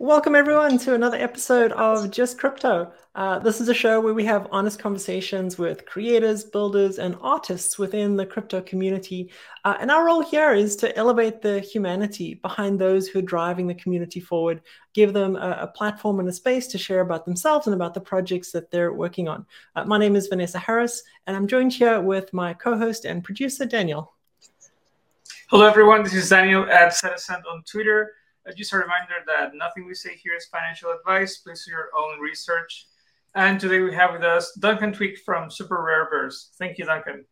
Welcome, everyone, to another episode of Just Crypto. Uh, this is a show where we have honest conversations with creators, builders, and artists within the crypto community. Uh, and our role here is to elevate the humanity behind those who are driving the community forward, give them a, a platform and a space to share about themselves and about the projects that they're working on. Uh, my name is Vanessa Harris, and I'm joined here with my co host and producer, Daniel. Hello, everyone. This is Daniel at Cedicent on Twitter. Just a reminder that nothing we say here is financial advice. Please do your own research. And today we have with us Duncan Twigg from Super Rare Bears. Thank you, Duncan.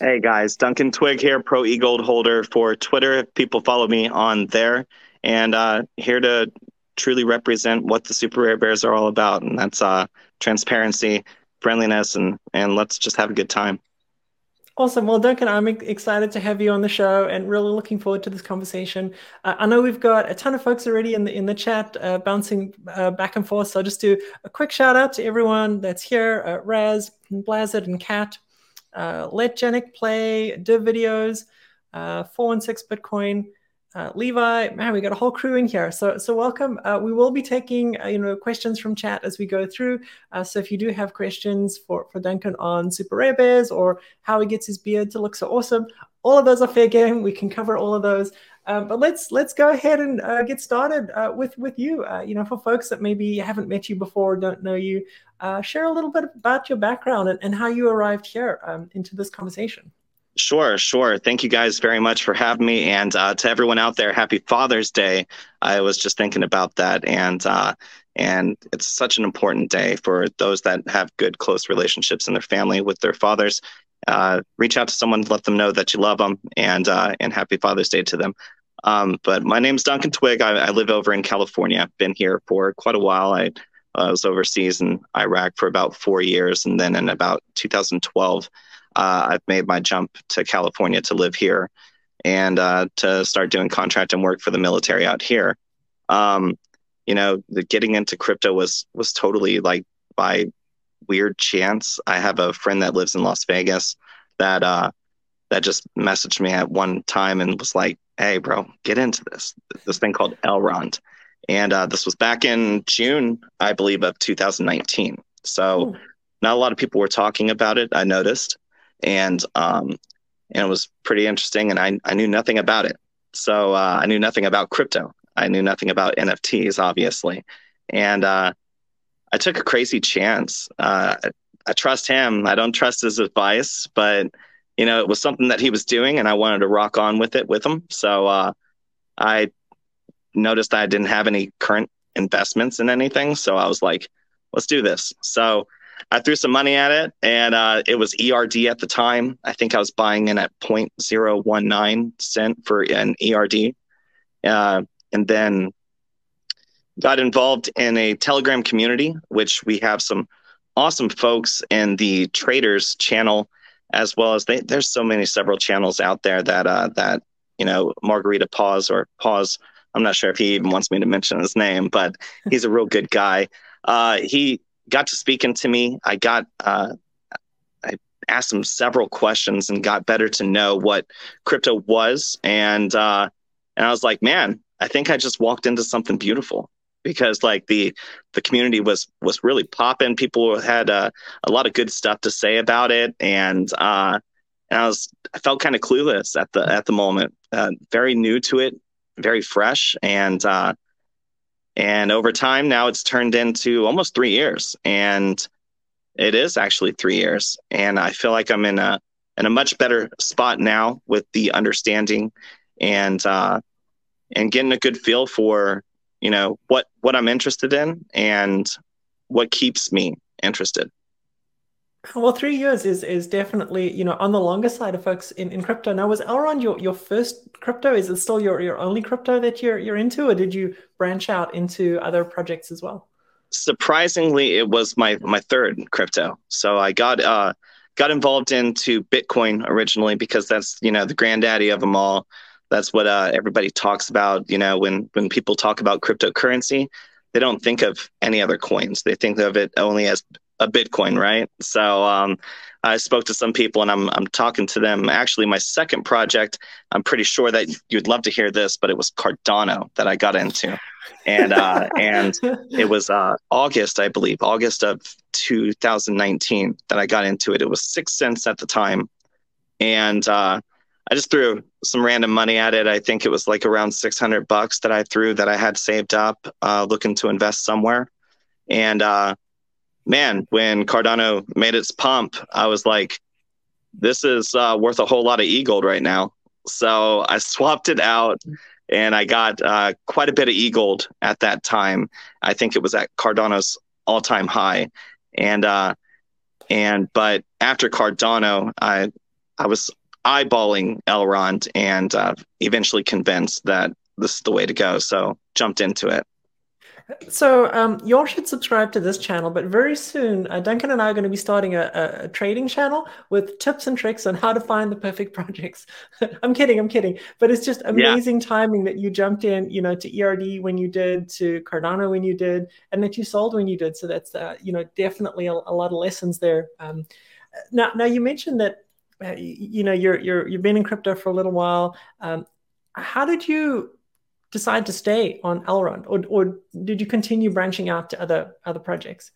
Hey guys, Duncan Twigg here, Pro E Gold holder for Twitter. If people follow me on there, and uh, here to truly represent what the Super Rare Bears are all about, and that's uh, transparency, friendliness, and and let's just have a good time. Awesome. Well, Duncan, I'm excited to have you on the show and really looking forward to this conversation. Uh, I know we've got a ton of folks already in the in the chat uh, bouncing uh, back and forth. So I'll just do a quick shout out to everyone that's here: uh, Raz, Blazard, and Cat. Uh, Let Genic play Div videos, uh, four and six Bitcoin. Uh, Levi, man, we got a whole crew in here. So, so welcome. Uh, we will be taking, uh, you know, questions from chat as we go through. Uh, so, if you do have questions for for Duncan on Super Rare Bears or how he gets his beard to look so awesome, all of those are fair game. We can cover all of those. Um, but let's let's go ahead and uh, get started uh, with with you. you know, for folks that maybe haven't met you before, don't know you, share a little bit about your background and, and how you arrived here um, into this conversation. Sure, sure. Thank you guys very much for having me. And uh, to everyone out there, happy Father's Day. I was just thinking about that. And, uh, and it's such an important day for those that have good, close relationships in their family with their fathers. Uh, reach out to someone, let them know that you love them, and, uh, and happy Father's Day to them. Um, but my name's Duncan Twigg. I, I, live over in California. I've Been here for quite a while. I uh, was overseas in Iraq for about four years. And then in about 2012, uh, I've made my jump to California to live here and uh, to start doing contract and work for the military out here. Um, you know, the getting into crypto was was totally like by weird chance. I have a friend that lives in Las Vegas that uh, that just messaged me at one time and was like, "Hey, bro, get into this this thing called Elrond." And uh, this was back in June, I believe, of 2019. So, Ooh. not a lot of people were talking about it. I noticed, and um, and it was pretty interesting. And I I knew nothing about it, so uh, I knew nothing about crypto. I knew nothing about NFTs, obviously, and uh, I took a crazy chance. Uh, I trust him. I don't trust his advice, but you know, it was something that he was doing, and I wanted to rock on with it with him. So uh, I noticed I didn't have any current investments in anything, so I was like, "Let's do this." So I threw some money at it, and uh, it was ERD at the time. I think I was buying in at 0.019 cent for an ERD, uh, and then got involved in a Telegram community, which we have some awesome folks in the traders channel, as well as they, there's so many several channels out there that uh, that you know Margarita Pause or Pause. I'm not sure if he even wants me to mention his name, but he's a real good guy. Uh, he got to speaking to me. I got uh, I asked him several questions and got better to know what crypto was, and uh, and I was like, man, I think I just walked into something beautiful. Because like the the community was was really popping. People had uh, a lot of good stuff to say about it, and uh, and I was I felt kind of clueless at the at the moment, uh, very new to it, very fresh, and uh, and over time, now it's turned into almost three years. And it is actually three years. And I feel like I'm in a in a much better spot now with the understanding and uh, and getting a good feel for you know what what I'm interested in and what keeps me interested. Well, three years is is definitely you know on the longer side of folks in, in crypto. Now, was Elrond your, your first crypto? Is it still your, your only crypto that you're you're into, or did you branch out into other projects as well? Surprisingly, it was my my third crypto. So I got uh got involved into Bitcoin originally because that's you know the granddaddy of them all. That's what uh, everybody talks about. You know when when people talk about cryptocurrency, they don't think of any other coins. They think of it only as a Bitcoin, right? So um, I spoke to some people, and I'm I'm talking to them. Actually, my second project, I'm pretty sure that you'd love to hear this, but it was Cardano that I got into, and uh, and it was uh, August, I believe, August of 2019 that I got into it. It was six cents at the time, and uh, I just threw some random money at it. I think it was like around 600 bucks that I threw that I had saved up, uh, looking to invest somewhere. And uh, man, when Cardano made its pump, I was like, this is uh, worth a whole lot of e gold right now. So I swapped it out and I got uh, quite a bit of e gold at that time. I think it was at Cardano's all time high. And, uh, and, but after Cardano, I, I was eyeballing Elrond and uh, eventually convinced that this is the way to go. So jumped into it. So um, you all should subscribe to this channel, but very soon uh, Duncan and I are going to be starting a, a, a, trading channel with tips and tricks on how to find the perfect projects. I'm kidding, I'm kidding, but it's just amazing yeah. timing that you jumped in, you know, to ERD when you did, to Cardano when you did, and that you sold when you did. So that's uh, you know definitely a, a, lot of lessons there. Um, now, now you mentioned that uh, you know you're you're you've been in crypto for a little while. Um, how did you decide to stay on Elrond, or or did you continue branching out to other other projects?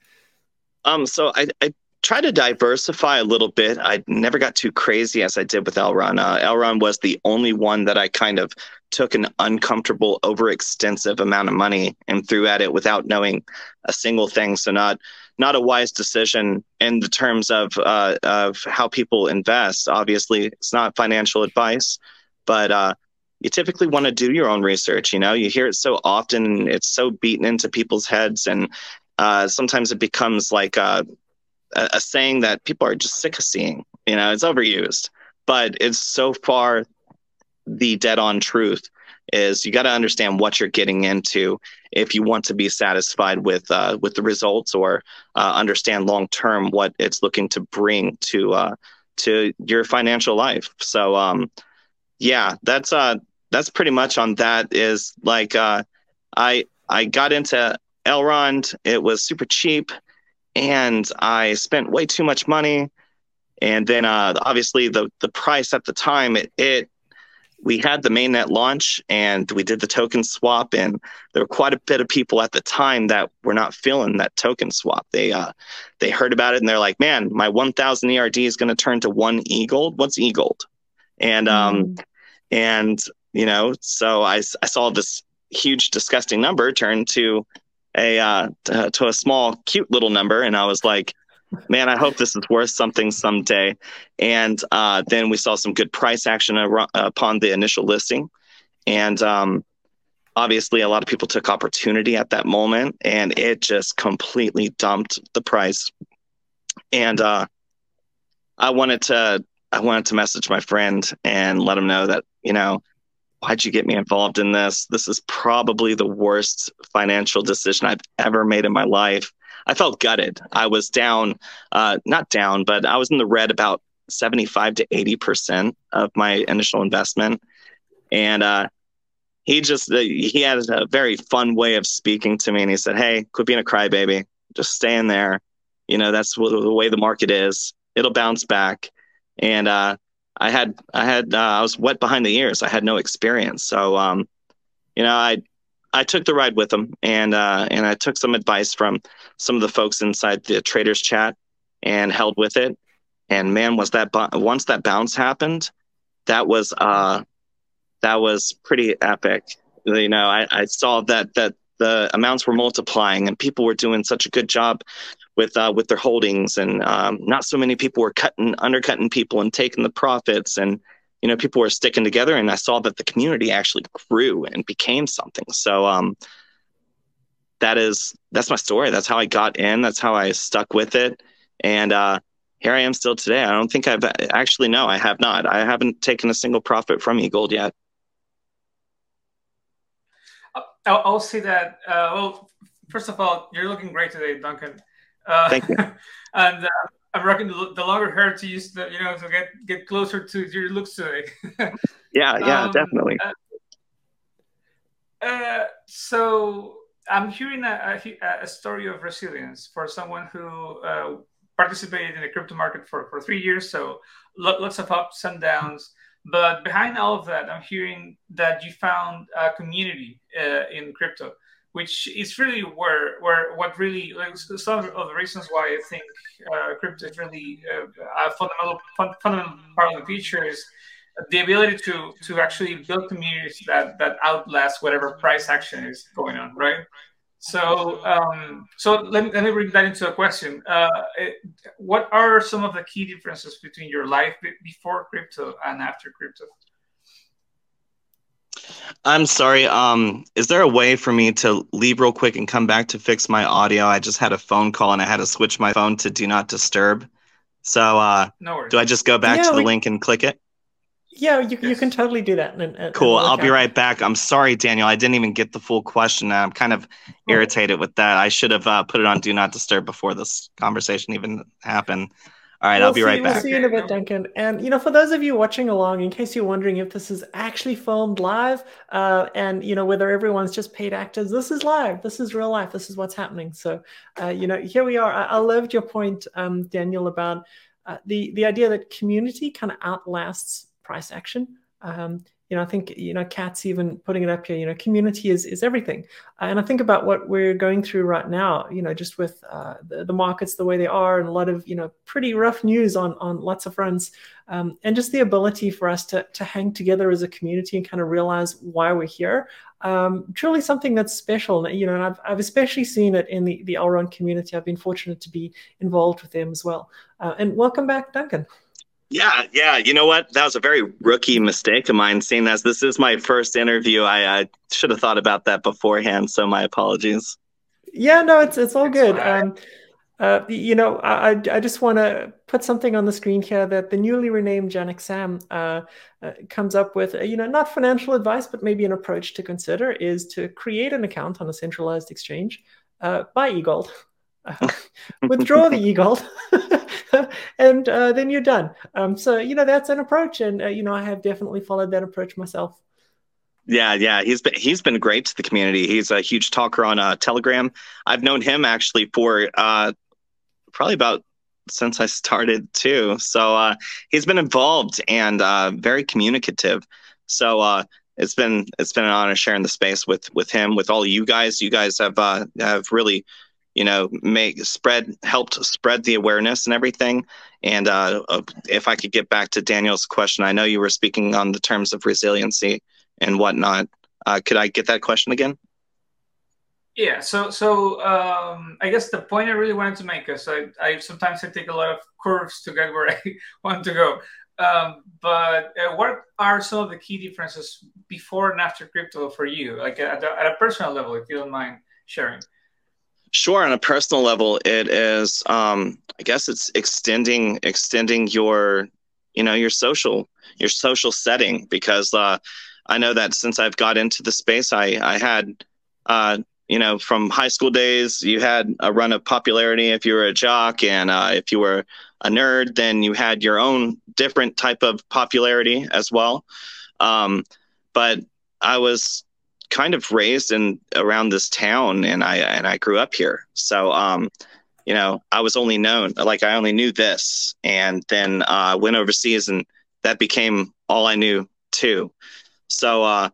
Um, so I, I try to diversify a little bit. I never got too crazy as I did with Elrond. Uh, Elrond was the only one that I kind of took an uncomfortable, overextensive amount of money and threw at it without knowing a single thing. So not not a wise decision in the terms of uh, of how people invest. Obviously, it's not financial advice, but uh, you typically want to do your own research. You know, you hear it so often; it's so beaten into people's heads, and uh, sometimes it becomes like a, a saying that people are just sick of seeing. You know, it's overused, but it's so far the dead-on truth is you got to understand what you're getting into if you want to be satisfied with uh, with the results or uh, understand long term what it's looking to bring to uh, to your financial life. So um, yeah, that's uh that's pretty much on that. Is like uh, I I got into Elrond. It was super cheap, and I spent way too much money. And then uh, obviously the the price at the time it it we had the mainnet launch and we did the token swap and there were quite a bit of people at the time that were not feeling that token swap they uh they heard about it and they're like man my 1000 erd is going to turn to one e gold what's e gold and um mm. and you know so i i saw this huge disgusting number turn to a uh to, to a small cute little number and i was like man, I hope this is worth something someday. And uh, then we saw some good price action ar- upon the initial listing. And um, obviously, a lot of people took opportunity at that moment, and it just completely dumped the price. And uh, I wanted to, I wanted to message my friend and let him know that you know, why'd you get me involved in this? This is probably the worst financial decision I've ever made in my life. I felt gutted. I was down, uh, not down, but I was in the red about 75 to 80% of my initial investment. And uh, he just, uh, he had a very fun way of speaking to me. And he said, Hey, quit being a crybaby. Just stay in there. You know, that's the way the market is. It'll bounce back. And uh, I had, I had, uh, I was wet behind the ears. I had no experience. So, um, you know, I, I took the ride with them, and uh, and I took some advice from some of the folks inside the traders chat, and held with it. And man, was that bu- once that bounce happened, that was uh, that was pretty epic. You know, I, I saw that that the amounts were multiplying, and people were doing such a good job with uh, with their holdings, and um, not so many people were cutting undercutting people and taking the profits and you know, people were sticking together and I saw that the community actually grew and became something. So, um, that is, that's my story. That's how I got in. That's how I stuck with it. And, uh, here I am still today. I don't think I've actually, no, I have not. I haven't taken a single profit from eGold yet. I'll, I'll say that. Uh, well, first of all, you're looking great today, Duncan. Uh, Thank you. and uh, I'm rocking the, the longer hair to use the you know to get get closer to your looks today. yeah, yeah, um, definitely. Uh, uh, so I'm hearing a, a, a, story of resilience for someone who uh, participated in the crypto market for, for three years. So lots of ups and downs. But behind all of that, I'm hearing that you found a community uh, in crypto, which is really where where what really like, some of the reasons why I think uh, crypto is really uh, a fundamental fun, fundamental part of the future is the ability to to actually build communities that that outlast whatever price action is going on, right? So, um, so let me, let me bring that into a question. Uh, what are some of the key differences between your life before crypto and after crypto? I'm sorry. Um, is there a way for me to leave real quick and come back to fix my audio? I just had a phone call and I had to switch my phone to do not disturb. So, uh, no do I just go back yeah, to the we, link and click it? Yeah, you, yes. you can totally do that. And, and cool. I'll be right back. I'm sorry, Daniel. I didn't even get the full question. I'm kind of irritated with that. I should have uh, put it on Do Not Disturb before this conversation even happened. All right, we'll I'll be see, right back. We'll see you in a bit, Duncan. And you know, for those of you watching along, in case you're wondering if this is actually filmed live, uh, and you know whether everyone's just paid actors, this is live. This is real life. This is what's happening. So, uh, you know, here we are. I, I loved your point, um, Daniel, about uh, the the idea that community kind of outlasts price action. Um, you know, I think you know, Kat's even putting it up here. You know, community is is everything, uh, and I think about what we're going through right now. You know, just with uh, the, the, markets the way they are, and a lot of you know pretty rough news on on lots of fronts, um, and just the ability for us to to hang together as a community and kind of realize why we're here. Um, truly something that's special. You know, and I've I've especially seen it in the the Elrond community. I've been fortunate to be involved with them as well. Uh, and welcome back, Duncan. Yeah, yeah. You know what? That was a very rookie mistake of mine. Seeing as this is my first interview, I, I should have thought about that beforehand. So my apologies. Yeah, no, it's it's all good. Um, uh, you know, I I just want to put something on the screen here that the newly renamed Janik Sam uh, uh, comes up with. Uh, you know, not financial advice, but maybe an approach to consider is to create an account on a centralized exchange, uh, buy withdraw the e-gold and uh, then you're done. Um, so you know that's an approach, and uh, you know I have definitely followed that approach myself. Yeah, yeah, he's been he's been great to the community. He's a huge talker on uh, Telegram. I've known him actually for uh, probably about since I started too. So uh, he's been involved and very communicative. So it's been it's been an honor sharing the space with with him, with all you guys. You guys have have really you know make spread helped spread the awareness and everything. And uh, if i could get back to daniel's question i know you were speaking on the terms of resiliency and whatnot. Uh, could i get that question again? Yeah so so um, i guess the point i really wanted to make is I, I sometimes i take a lot of curves to get where i want to go. Um, but uh, what are some of the key differences before and after crypto for you? Like at at a personal level if you don't mind sharing Sure, on a personal level, it is. Um, I guess it's extending extending your, you know, your social your social setting because uh, I know that since I've got into the space, I I had, uh, you know, from high school days, you had a run of popularity if you were a jock, and uh, if you were a nerd, then you had your own different type of popularity as well. Um, but I was kind of raised in around this town and I and I grew up here. So um, you know, I was only known like I only knew this and then uh went overseas and that became all I knew too. So uh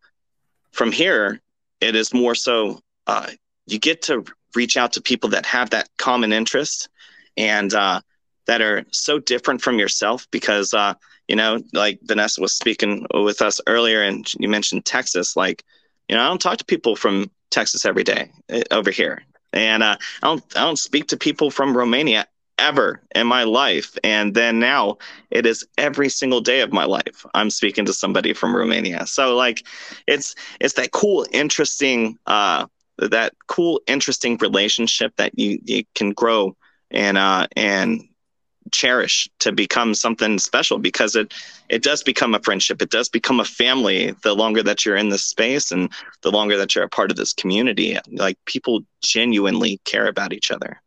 from here it is more so uh you get to reach out to people that have that common interest and uh that are so different from yourself because uh you know like Vanessa was speaking with us earlier and you mentioned Texas like you know, I don't talk to people from Texas every day uh, over here, and uh, I don't I don't speak to people from Romania ever in my life. And then now it is every single day of my life I'm speaking to somebody from Romania. So like, it's it's that cool, interesting, uh, that cool, interesting relationship that you you can grow and uh and cherish to become something special because it it does become a friendship it does become a family the longer that you're in this space and the longer that you're a part of this community like people genuinely care about each other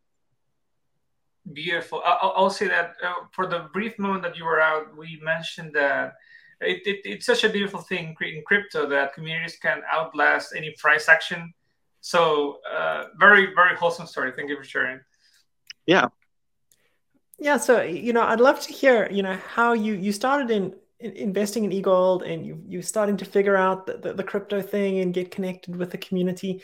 beautiful i'll, I'll say that uh, for the brief moment that you were out we mentioned that it, it, it's such a beautiful thing in crypto that communities can outlast any price action So uh, very very wholesome story. Thank you for sharing. Yeah. Yeah. So you know, I'd love to hear you know how you you started in investing in eGold and you you starting to figure out the, the, the, crypto thing and get connected with the community.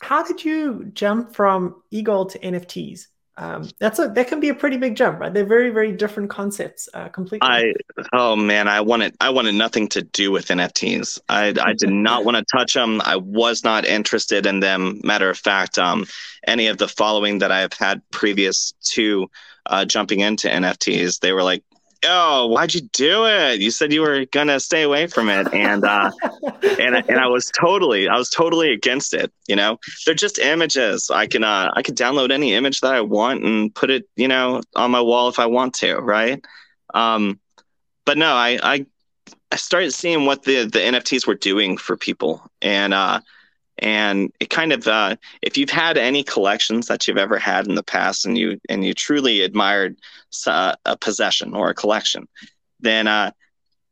How did you jump from eGold to NFTs? Um, that's a that can be a pretty big jump, right? They're very very different concepts, uh, completely. I oh man, I wanted I wanted nothing to do with NFTs. I I did not want to touch them. I was not interested in them. Matter of fact, um, any of the following that I've had previous to uh, jumping into NFTs, they were like, oh, why'd you do it? You said you were gonna stay away from it, and uh, and and I was totally, I was totally against it. You know, they're just images. I can uh, I can download any image that I want and put it, you know, on my wall if I want to, right? Um, but no, I I I started seeing what the the NFTs were doing for people, and uh, and it kind of uh, if you've had any collections that you've ever had in the past and you and you truly admired uh, a possession or a collection then uh,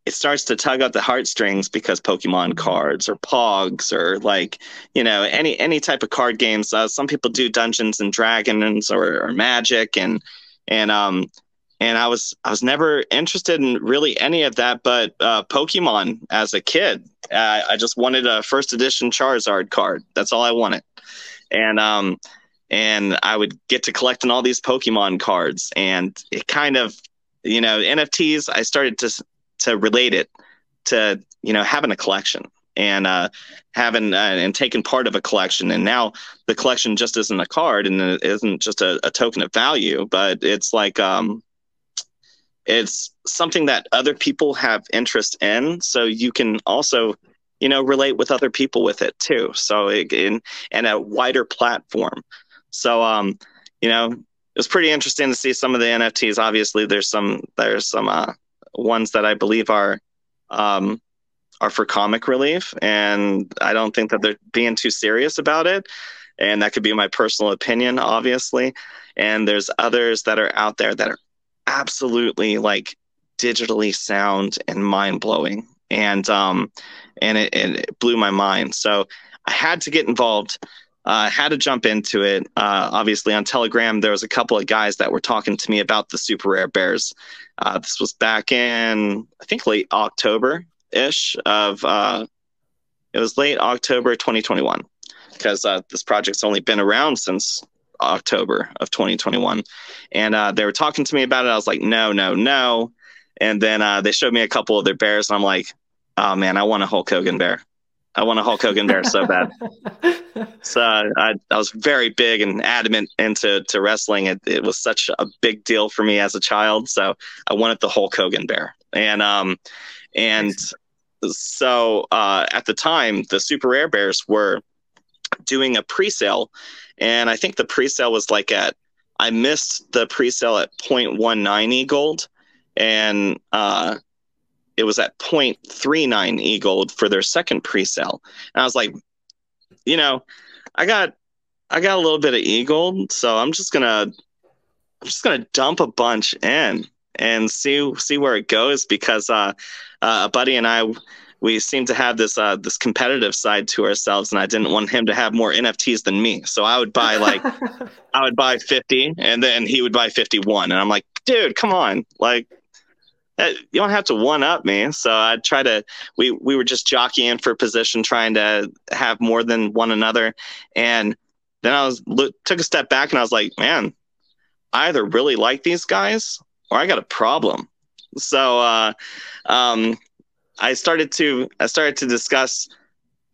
it starts to tug at the heartstrings because pokemon cards or pogs or like you know any any type of card games. Uh, some people do dungeons and dragons or, or magic and and um and I was I was never interested in really any of that, but uh, Pokemon as a kid, I just wanted a first edition Charizard card. That's all I wanted, and um, and I would get to collecting all these Pokemon cards, and it kind of, you know, NFTs. I started to to relate it to you know having a collection and uh, having uh, and taking part of a collection. And now the collection just isn't a card and it isn't just a, a token of value, but it's like um, it's something that other people have interest in so you can also you know relate with other people with it too. So in and a wider platform. So um you know it was pretty interesting to see some of the nfts obviously there's some there's some uh ones that i believe are um are for comic relief and i don't think that they're being too serious about it. And that could be my personal opinion obviously. And there's others that are out there that are absolutely like digitally sound and mind blowing, and um, and it, it, blew my mind. So I had to get involved. Uh, had to jump into it. Uh, obviously, on Telegram, there was a couple of guys that were talking to me about the super rare bears. Uh, this was back in, I think, late October ish of. Uh, it was late October 2021 because uh, this project's only been around since October of 2021. And uh, they were talking to me about it. I was like, no, no, no. And then uh, they showed me a couple of their bears, and I'm like, oh man, I want a Hulk Hogan bear. I want a Hulk Hogan bear so bad. so I, I was very big and adamant into to wrestling. It, it was such a big deal for me as a child. So I wanted the Hulk Hogan bear. And um, and so uh, at the time, the super rare bears were doing a pre-sale and I think the pre-sale was like at I missed the pre-sale at 0.19 e gold, and uh, it was at 0.39 e gold for their second pre-sale. And I was like, you know, I got I got a little bit of e gold, so I'm just gonna I'm just gonna dump a bunch in and see see where it goes because uh, uh, a buddy and I we seem to have this uh, this competitive side to ourselves, and I didn't want him to have more NFTs than me. So I would buy like I would buy fifty, and then he would buy fifty one, and I'm like, dude, come on, like uh, you don't have to one up me. So I try to. We we were just jockeying for position, trying to have more than one another, and then I was took a step back and I was like, man, I either really like these guys or I got a problem. So uh, um, I started to I started to discuss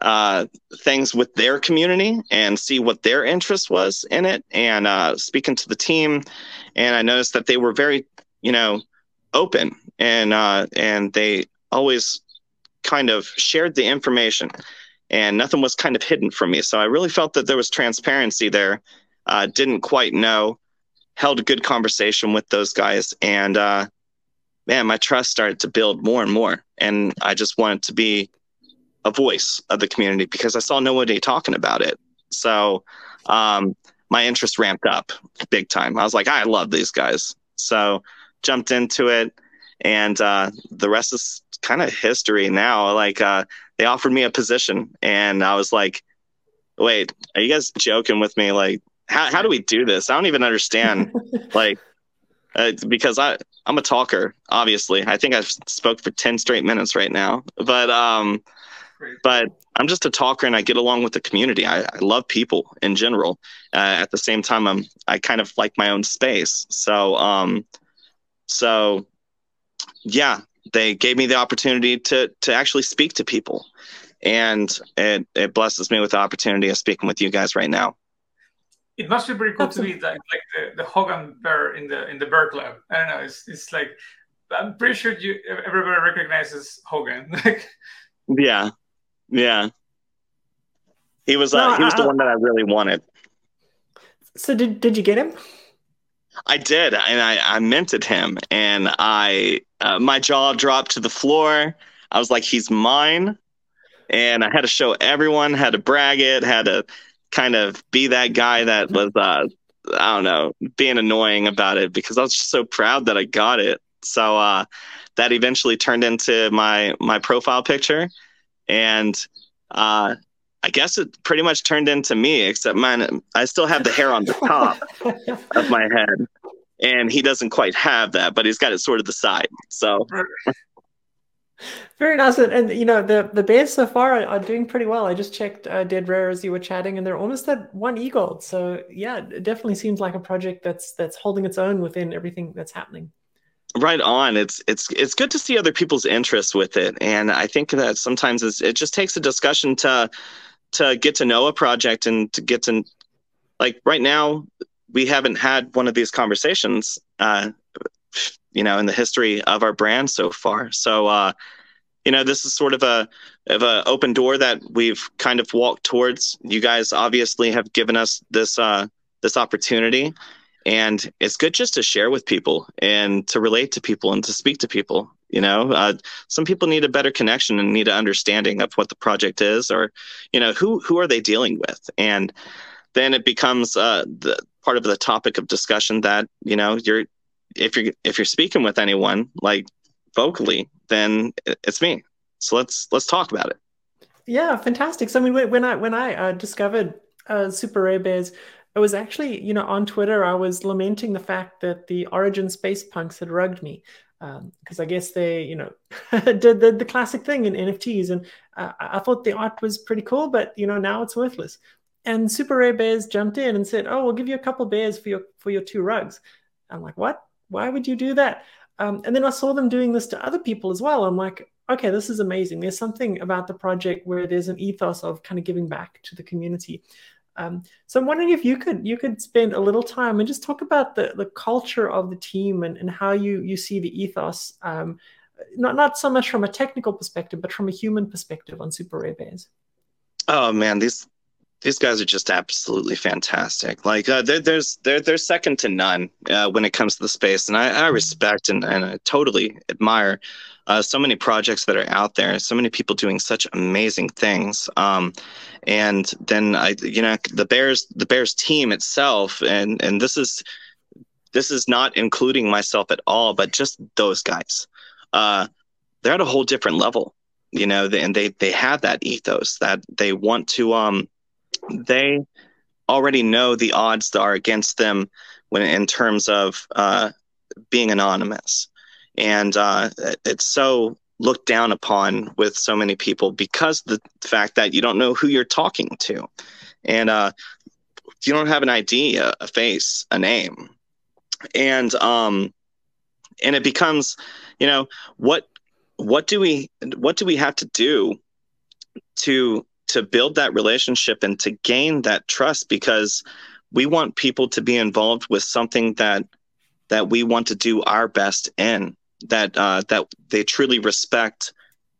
uh, things with their community and see what their interest was in it, and uh, speaking to the team, and I noticed that they were very, you know, open and uh, and they always kind of shared the information, and nothing was kind of hidden from me. So I really felt that there was transparency there. Uh, didn't quite know, held a good conversation with those guys, and uh, man, my trust started to build more and more. And I just wanted to be a voice of the community because I saw nobody talking about it. So um, my interest ramped up big time. I was like, I love these guys. So jumped into it. And uh, the rest is kind of history now. Like uh, they offered me a position, and I was like, wait, are you guys joking with me? Like, how how do we do this? I don't even understand. like, uh, because I I'm a talker. Obviously, I think I've spoke for ten straight minutes right now. But um, but I'm just a talker and I get along with the community. I, I love people in general. Uh, at the same time, I'm I kind of like my own space. So um, so yeah, they gave me the opportunity to to actually speak to people, and it it blesses me with the opportunity of speaking with you guys right now. It must be pretty cool to be like, like the, the Hogan bear in the in the bear club. I don't know. It's it's like I'm pretty sure you everybody recognizes Hogan. yeah, yeah. He was uh, no, he was I, the one that I really wanted. So did did you get him? I did, and I, I minted him, and I uh, my jaw dropped to the floor. I was like, "He's mine," and I had to show everyone, had to brag it, had to kind of be that guy that was, uh, I don't know, being annoying about it because I was just so proud that I got it. So uh, that eventually turned into my my profile picture, and uh, I guess it pretty much turned into me, except mine. I still have the hair on the top of my head, and he doesn't quite have that, but he's got it sort of the side. So. Very nice, and, you know the the bears so far are, are doing pretty well. I just checked uh, DeadRare as you were chatting, and they're almost at one e gold. So yeah, it definitely seems like a project that's that's holding its own within everything that's happening. Right on. It's it's it's good to see other people's interest with it, and I think that sometimes it just takes a discussion to to get to know a project and to get to like right now we haven't had one of these conversations uh, you know in the history of our brand so far. So uh, you know this is sort of a of a open door that we've kind of walked towards. You guys obviously have given us this uh, this opportunity and it's good just to share with people and to relate to people and to speak to people you know? Uh, some people need a better connection and need an understanding of what the project is or you know who who are they dealing with? And then it becomes uh, the part of the topic of discussion that you know you're if you're if you're speaking with anyone like vocally then it's me so let's let's talk about it yeah fantastic so i mean when i when i uh, discovered uh, super rare bears it was actually, you know, on Twitter, I was lamenting the fact that the Origin Space Punks had rugged me because um, I guess they, you know, did the, the classic thing in NFTs, and uh, I thought the art was pretty cool, but you know now it's worthless. And Super Rare Bears jumped in and said, "Oh, we'll give you a couple bears for your for your two rugs." I'm like, "What? Why would you do that?" Um, and then I saw them doing this to other people as well. I'm like, "Okay, this is amazing. There's something about the project where there's an ethos of kind of giving back to the community." Um, so I'm wondering if you could you could spend a little time and just talk about the the culture of the team and, and how you you see the ethos, um, not not so much from a technical perspective, but from a human perspective on Super Rare Bears. Oh man, these these guys are just absolutely fantastic. Like uh, they're, there's they're they're second to none uh, when it comes to the space, and I, I respect and, and I totally admire uh, so many projects that are out there, so many people doing such amazing things. Um, and then I, you know, the Bears, the Bears team itself, and and this is this is not including myself at all, but just those guys. Uh, they're at a whole different level, you know, and they they have that ethos that they want to. Um, they already know the odds that are against them when in terms of uh, being anonymous. And uh, it's so looked down upon with so many people because the fact that you don't know who you're talking to, and uh, you don't have an ID, a, face, a name, and um, and it becomes, you know, what what do we what do we have to do to to build that relationship and to gain that trust because we want people to be involved with something that that we want to do our best in that uh, that they truly respect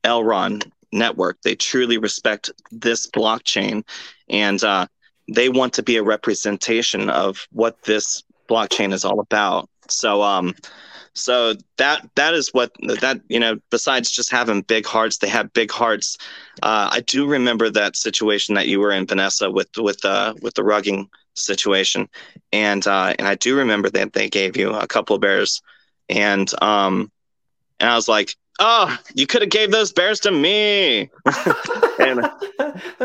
Elrond network. They truly respect this blockchain, and uh, they want to be a representation of what this blockchain is all about. So, um, so that that is what that you know. Besides just having big hearts, they have big hearts. Uh, I do remember that situation that you were in, Vanessa, with with uh, with the rugging situation, and uh, and I do remember that they gave you a couple of bears and um, and I was like, oh, you could have gave those bears to me. and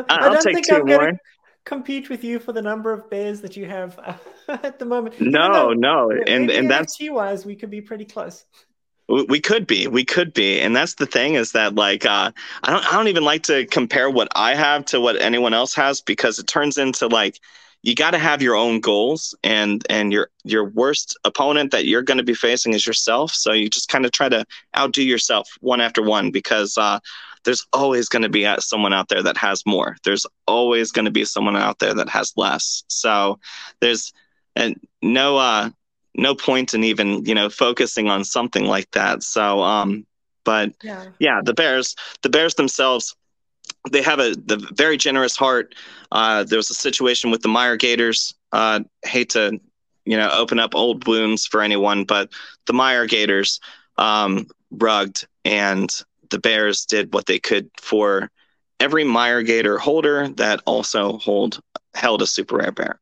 I, will take 2 more. Gonna, compete with you for the number of bears that you have uh, at the moment. No, no, and and that's T wise, we could be pretty close. We could be, we could be, and that's the thing is that like uh, I don't, I don't even like to compare what I have to what anyone else has because it turns into like you got to have your own goals and and your your worst opponent that you're going to be facing is yourself so you just kind of try to outdo yourself one after one because uh, there's always going to be someone out there that has more there's always going to be someone out there that has less so there's and no uh no point in even you know focusing on something like that so um but yeah, yeah the bears the bears themselves they have a the very generous heart. Uh, there was a situation with the Meyer Gators. Uh, hate to, you know, open up old wounds for anyone, but the Meyer Gators um, rugged, and the Bears did what they could for every Meyer Gator holder that also hold held a super rare bear.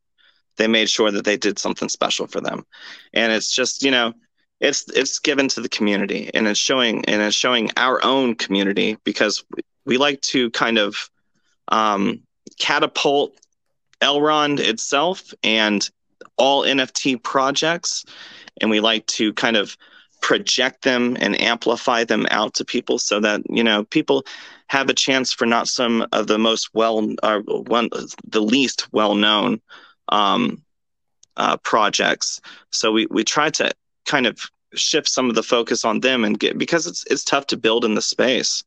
They made sure that they did something special for them, and it's just you know it's it's given to the community and it's showing and it's showing our own community because we like to kind of um, catapult Elrond itself and all NFT projects, and we like to kind of project them and amplify them out to people so that you know people have a chance for not some of the most well uh, one the least well known um, uh, projects. So we we try to kind of shift some of the focus on them and get because it's it's tough to build in the space.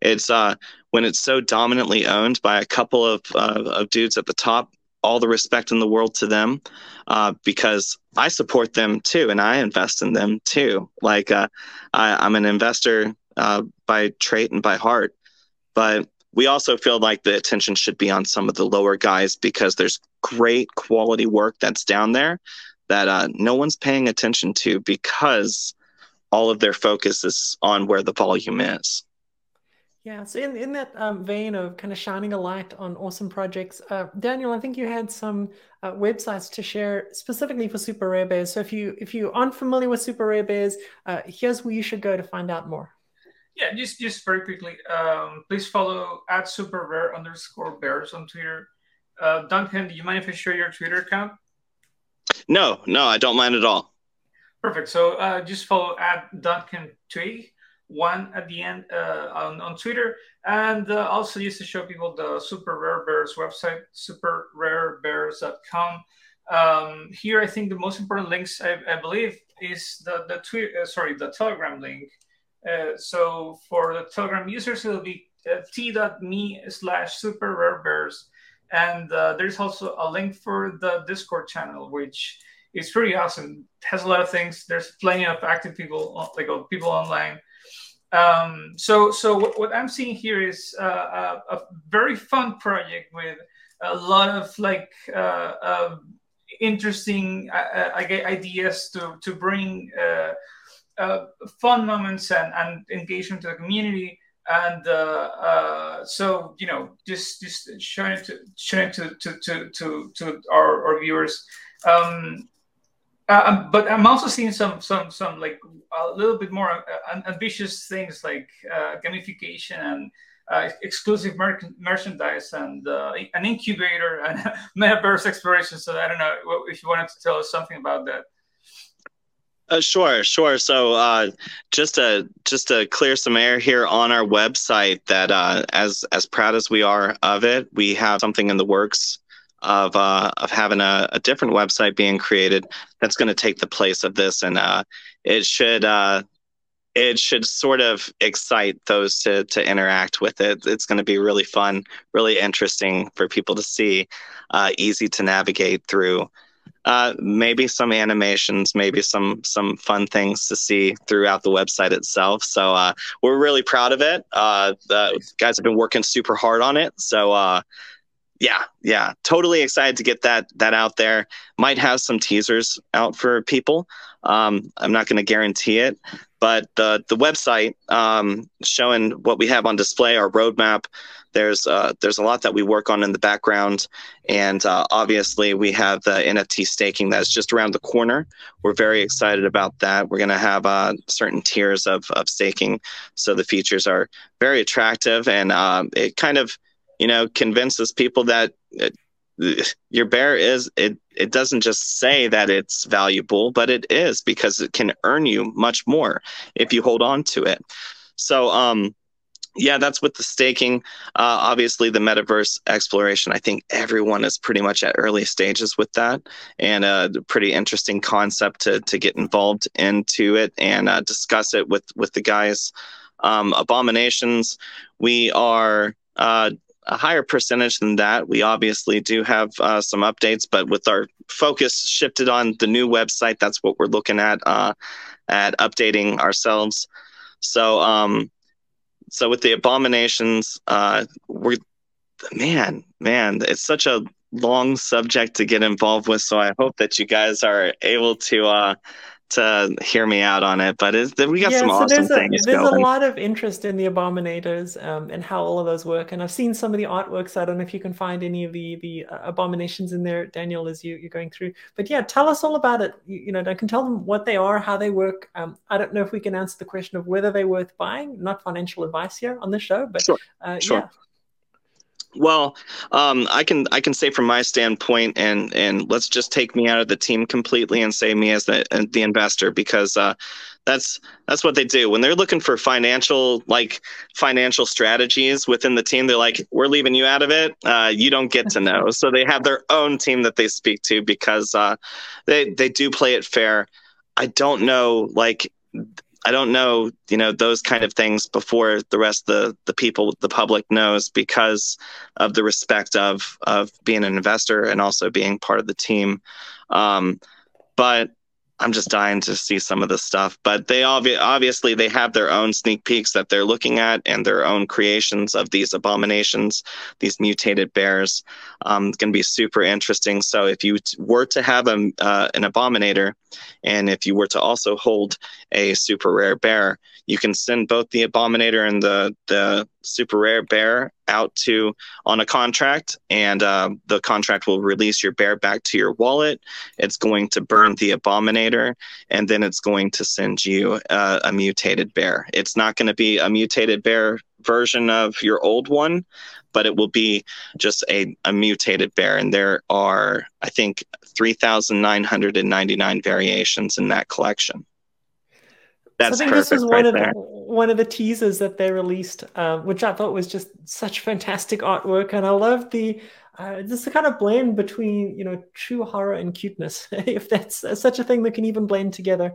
It's uh, when it's so dominantly owned by a couple of, uh, of dudes at the top, all the respect in the world to them uh, because I support them too and I invest in them too. Like uh, I, am an investor uh, by trait and by heart, but we also feel like the attention should be on some of the lower guys because there's great quality work that's down there that uh, no one's paying attention to because all of their focus is on where the volume is. Yeah, so in, in that um, vein of kind of shining a light on awesome projects, uh, Daniel, I think you had some uh, websites to share specifically for Super Rare Bears. So if you if you aren't familiar with Super Rare Bears, uh, here's where you should go to find out more. Yeah, just just very quickly, um, please follow at Super Rare underscore Bears on Twitter. Uh, Duncan, do you mind if I share your Twitter account? No, no, I don't mind at all. Perfect. So uh, just follow at Duncan Twigg one at the end uh, on, on Twitter, and uh, also used to show people the Super Rare Bears website, superrarebears.com. Um, here, I think the most important links, I, I believe, is the the tweet. Uh, sorry, the Telegram link. Uh, so for the Telegram users, it'll be uh, t.me slash super rare bears, and uh, there's also a link for the Discord channel, which is pretty awesome. It has a lot of things. There's plenty of active people, like people online um, so, so what, what, I'm seeing here is uh, a, a, very fun project with a lot of like uh, uh, interesting uh, uh, ideas to to bring uh, fun moments and, and engagement to the community. And so, you know, just just showing it to showing it to to to to, to our, our viewers. Um, uh, um, but I'm also seeing some some some like a little bit more uh, ambitious things like uh, gamification and uh, exclusive mer- merchandise and uh, an incubator and metaverse exploration. So I don't know if you wanted to tell us something about that. Uh, sure, sure. So, uh, just to just to clear some air here on our website, that uh, as as proud as we are of it, we have something in the works of uh, of having a, a, different website being created that's going to take the place of this, and uh, it should uh, it should sort of excite those to to interact with it. It's going to be really fun, really interesting for people to see, uh, easy to navigate through. Uh, maybe some animations, maybe some some fun things to see throughout the website itself. So uh, we're really proud of it. the guys have been working super hard on it. So yeah, yeah, totally excited to get that that out there. Might have some teasers out for people. Um, I'm not going to guarantee it, but the the website um, showing what we have on display, our roadmap. There's uh, there's a lot that we work on in the background, and uh, obviously we have the NFT staking that's just around the corner. We're very excited about that. We're going to have uh, certain tiers of of staking, so the features are very attractive, and um, it kind of you know, convinces people that uh, your bear is it it doesn't just say that it's valuable but it is because it can earn you much more if you hold on to it. So um yeah that's with the staking. Uh, obviously the metaverse exploration i think everyone is pretty much at early stages with that. And a pretty interesting concept to, to get involved into it and uh, discuss it with with the guys. Um, abominations we are uh, a higher percentage than that. We obviously do have uh, some updates, but with our focus shifted on the new website, that's what we're looking at uh, at updating ourselves. So, um, so with the abominations, uh, we're man, man, it's such a long subject to get involved with. So I hope that you guys are able to uh, to hear me out on it, but we got yeah, some so awesome there's a, things. There's going. a lot of interest in the Abominators um, and how all of those work, and I've seen some of the artworks. I don't know if you can find any of the the uh, abominations in there, Daniel, as you you're going through. But yeah, tell us all about it. You, you know, I can tell them what they are, how they work. Um, I don't know if we can answer the question of whether they're worth buying. Not financial advice here on the show, but sure. Uh, sure. yeah. Well, um, I can I can say from my standpoint, and and let's just take me out of the team completely and say me as the uh, the investor because uh, that's that's what they do when they're looking for financial like financial strategies within the team. They're like, we're leaving you out of it. Uh, you don't get to know. so they have their own team that they speak to because uh, they they do play it fair. I don't know like I don't know, you know, those kind of things before the rest of the, the people, the public knows because of the respect of of being an investor and also being part of the team. Um, but I'm just dying to see some of this stuff. But they obvi- obviously they have their own sneak peeks that they're looking at and their own creations of these abominations, these mutated bears. Um, it's going to be super interesting. So if you t- were to have a, uh, an abominator, and if you were to also hold a super rare bear, you can send both the abominator and the the super rare bear out to on a contract, and uh, the contract will release your bear back to your wallet. It's going to burn the abominator, and then it's going to send you uh, a mutated bear. It's not going to be a mutated bear version of your old one, but it will be just a, a mutated bear. And there are, I think, 3,999 variations in that collection. That's I think this was one right of the, one of the teasers that they released, uh, which I thought was just such fantastic artwork, and I love the uh, just the kind of blend between you know true horror and cuteness, if that's such a thing that can even blend together.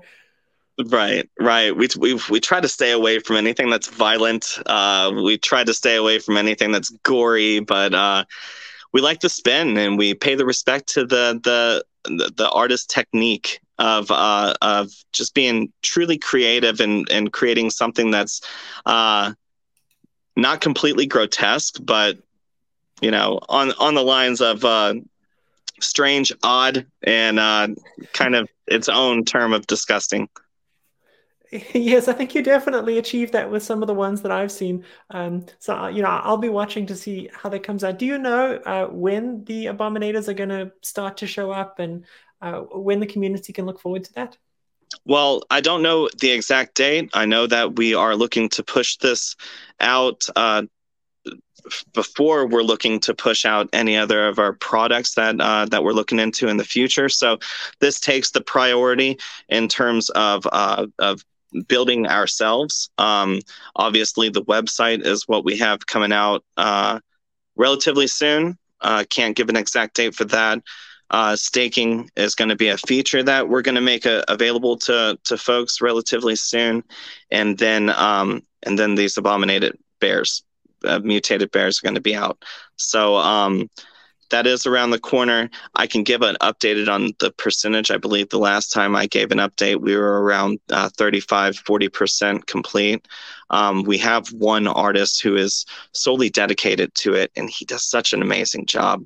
Right, right. We we we try to stay away from anything that's violent. Uh, we try to stay away from anything that's gory, but uh, we like to spin and we pay the respect to the the the, the artist technique of uh, of just being truly creative and and creating something that's uh, not completely grotesque, but you know, on on the lines of uh, strange, odd, and uh, kind of its own term of disgusting. Yes, I think you definitely achieved that with some of the ones that I've seen. Um, so, you know, I'll be watching to see how that comes out. Do you know uh, when the Abominators are going to start to show up and uh, when the community can look forward to that? Well, I don't know the exact date. I know that we are looking to push this out uh, before we're looking to push out any other of our products that uh, that we're looking into in the future. So this takes the priority in terms of uh, of building ourselves. Um, obviously, the website is what we have coming out uh, relatively soon. Uh, can't give an exact date for that. Uh, staking is going to be a feature that we're going to make uh, available to to folks relatively soon, and then um, and then these abominated bears, uh, mutated bears, are going to be out. So um, that is around the corner. I can give an updated on the percentage. I believe the last time I gave an update, we were around uh, 35, 40% complete. Um, we have one artist who is solely dedicated to it, and he does such an amazing job.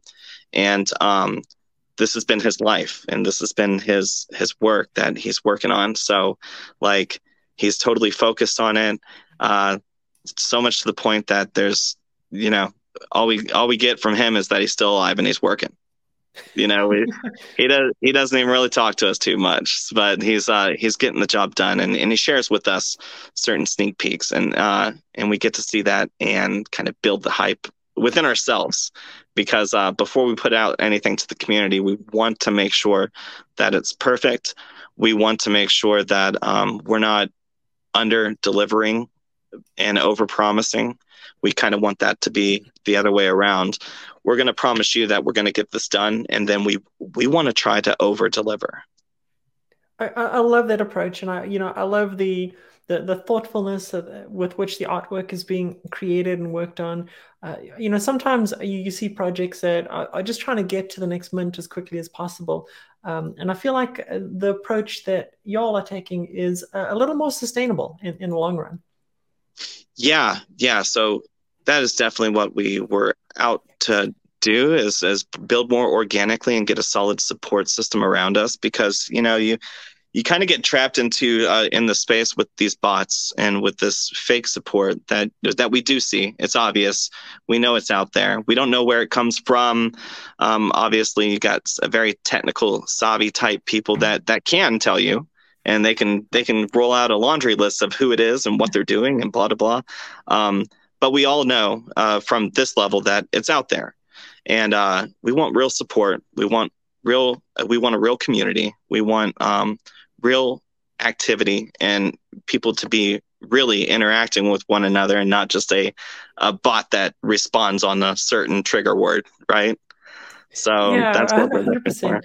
And um, this has been his life, and this has been his his work that he's working on. So, like, he's totally focused on it. Uh, so much to the point that there's, you know, all we all we get from him is that he's still alive and he's working. You know, we, he does he doesn't even really talk to us too much, but he's uh, he's getting the job done, and, and he shares with us certain sneak peeks, and uh, and we get to see that and kind of build the hype within ourselves because uh, before we put out anything to the community, we want to make sure that it's perfect. We want to make sure that um, we're not under delivering and over promising. We kind of want that to be the other way around. We're going to promise you that we're going to get this done, and then we we want to try to over deliver. I, I love that approach, and I you know I love the the, the thoughtfulness with which the artwork is being created and worked on. Uh, you know, sometimes you, you, see projects that are, are, just trying to get to the next mint as quickly as possible. Um, and I feel like uh, the approach that y'all are taking is a, a little more sustainable in, in the long run. Yeah, yeah. So that is definitely what we were out to do is, is build more organically and get a solid support system around us because you know you you kind of get trapped into uh, in the space with these bots and with this fake support that that we do see. It's obvious. We know it's out there. We don't know where it comes from. Um, obviously, you got a very technical, savvy type people that that can tell you, and they can they can roll out a laundry list of who it is and what they're doing and blah blah blah. Um, but we all know uh, from this level that it's out there, and uh, we want real support. We want real. We want a real community. We want um, real activity and people to be really interacting with one another and not just a, a bot that responds on a certain trigger word, right? So yeah, that's what 100%. we're looking for.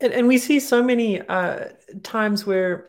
And, and we see so many uh, times where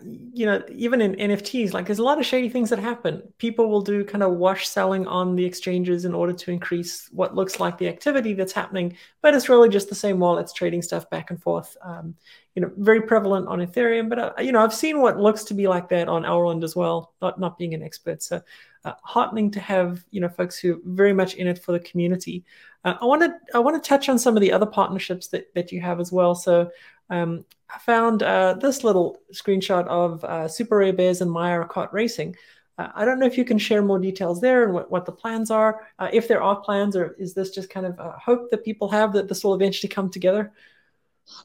you know, even in NFTs, like there's a lot of shady things that happen. People will do kind of wash selling on the exchanges in order to increase what looks like the activity that's happening, but it's really just the same wallets trading stuff back and forth. Um, you know, very prevalent on Ethereum, but uh, you know, I've seen what looks to be like that on Elrond as well. Not not being an expert, so uh, heartening to have you know folks who are very much in it for the community. Uh, I want to I want to touch on some of the other partnerships that that you have as well. So um, I found uh, this little screenshot of uh, Super Rare Bears and Meyer Kart Racing. Uh, I don't know if you can share more details there and what, what the plans are, uh, if there are plans, or is this just kind of a hope that people have that this will eventually come together?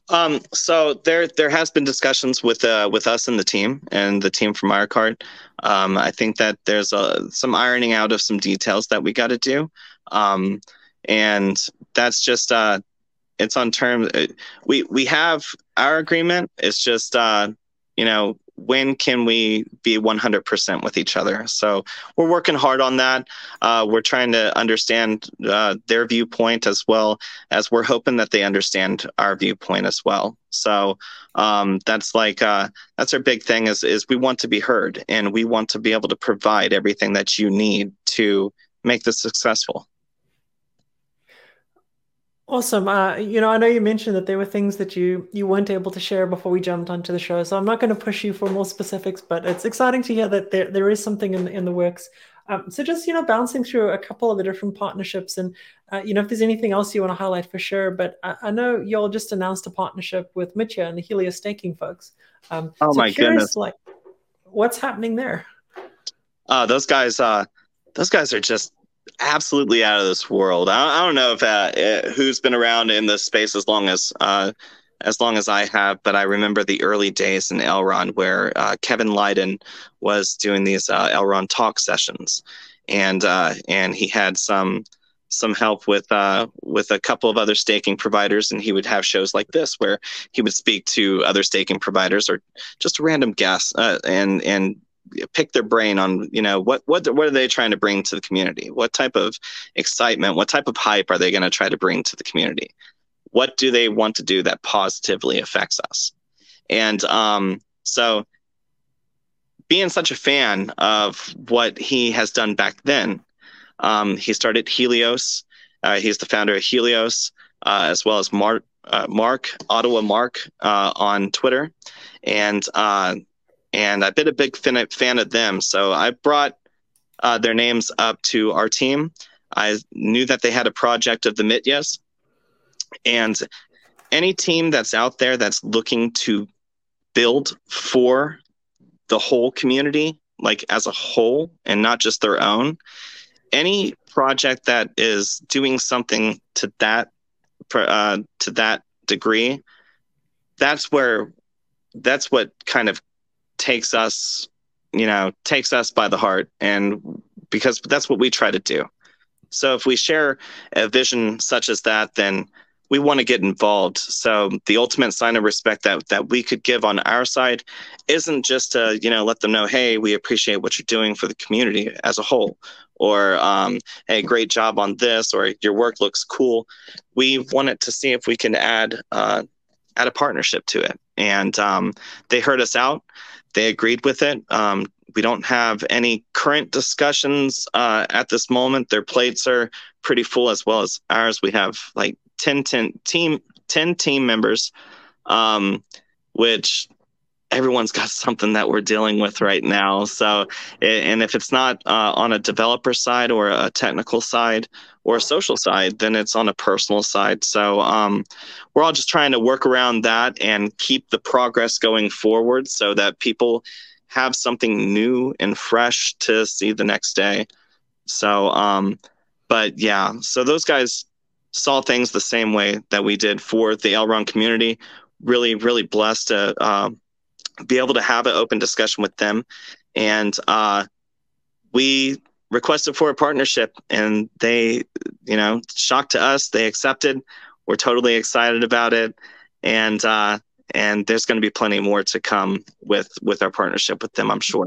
Um, so there there has been discussions with uh, with us and the team and the team from Wirecard. Um, I think that there's a, some ironing out of some details that we got to do, um, and that's just uh, it's on terms. Uh, we we have our agreement. It's just uh, you know when can we be 100% with each other so we're working hard on that uh, we're trying to understand uh, their viewpoint as well as we're hoping that they understand our viewpoint as well so um, that's like uh, that's our big thing is is we want to be heard and we want to be able to provide everything that you need to make this successful Awesome. Uh, you know, I know you mentioned that there were things that you you weren't able to share before we jumped onto the show, so I'm not going to push you for more specifics. But it's exciting to hear that there, there is something in in the works. Um, so just you know, bouncing through a couple of the different partnerships, and uh, you know, if there's anything else you want to highlight for sure. But I, I know y'all just announced a partnership with Mitya and the Helios staking folks. Um, oh so my curious, goodness! Like, what's happening there? Uh, those guys, uh, those guys are just absolutely out of this world. I, I don't know if uh, who's been around in this space as long as uh, as long as I have, but I remember the early days in Elrond where uh, Kevin Lyden was doing these uh, Elrond talk sessions, and uh, and he had some some help with uh, with a couple of other staking providers, and he would have shows like this where he would speak to other staking providers or just a random guest, uh, and and pick their brain on you know what what what are they trying to bring to the community? What type of excitement what type of hype are they going to try to bring to the community? What do they want to do that positively affects us? And um, so being such a fan of what he has done back then um, he started helios. Uh, he's the founder of helios uh, as well as mark uh, mark ottawa mark uh, on twitter. And uh, and I've been a big fan, fan of them. So I brought uh, their names up to our team. I knew that they had a project of the Mityas, and any team that's out there that's looking to build for the whole community, like as a whole, and not just their own, any project that is doing something to that uh, to that degree, that's where that's what kind of takes us, you know, takes us by the heart, and because that's what we try to do. So if we share a vision such as that, then we want to get involved. So the ultimate sign of respect that that we could give on our side isn't just to you know let them know, hey, we appreciate what you're doing for the community as a whole, or um, hey, great job on this, or your work looks cool. We wanted to see if we can add uh, add a partnership to it, and um, they heard us out. They agreed with it. Um, we don't have any current discussions uh, at this moment. Their plates are pretty full as well as ours. We have like 10, 10 team 10 team members, um, which everyone's got something that we're dealing with right now. So, and if it's not uh, on a developer side or a technical side or a social side, then it's on a personal side. So, um, we're all just trying to work around that and keep the progress going forward so that people have something new and fresh to see the next day. So, um, but yeah, so those guys saw things the same way that we did for the Elrond community. Really, really blessed to uh, be able to have an open discussion with them. And uh, we requested for a partnership, and they, you know, shocked to us, they accepted. We're totally excited about it. And, uh, and there's going to be plenty more to come with with our partnership with them i'm sure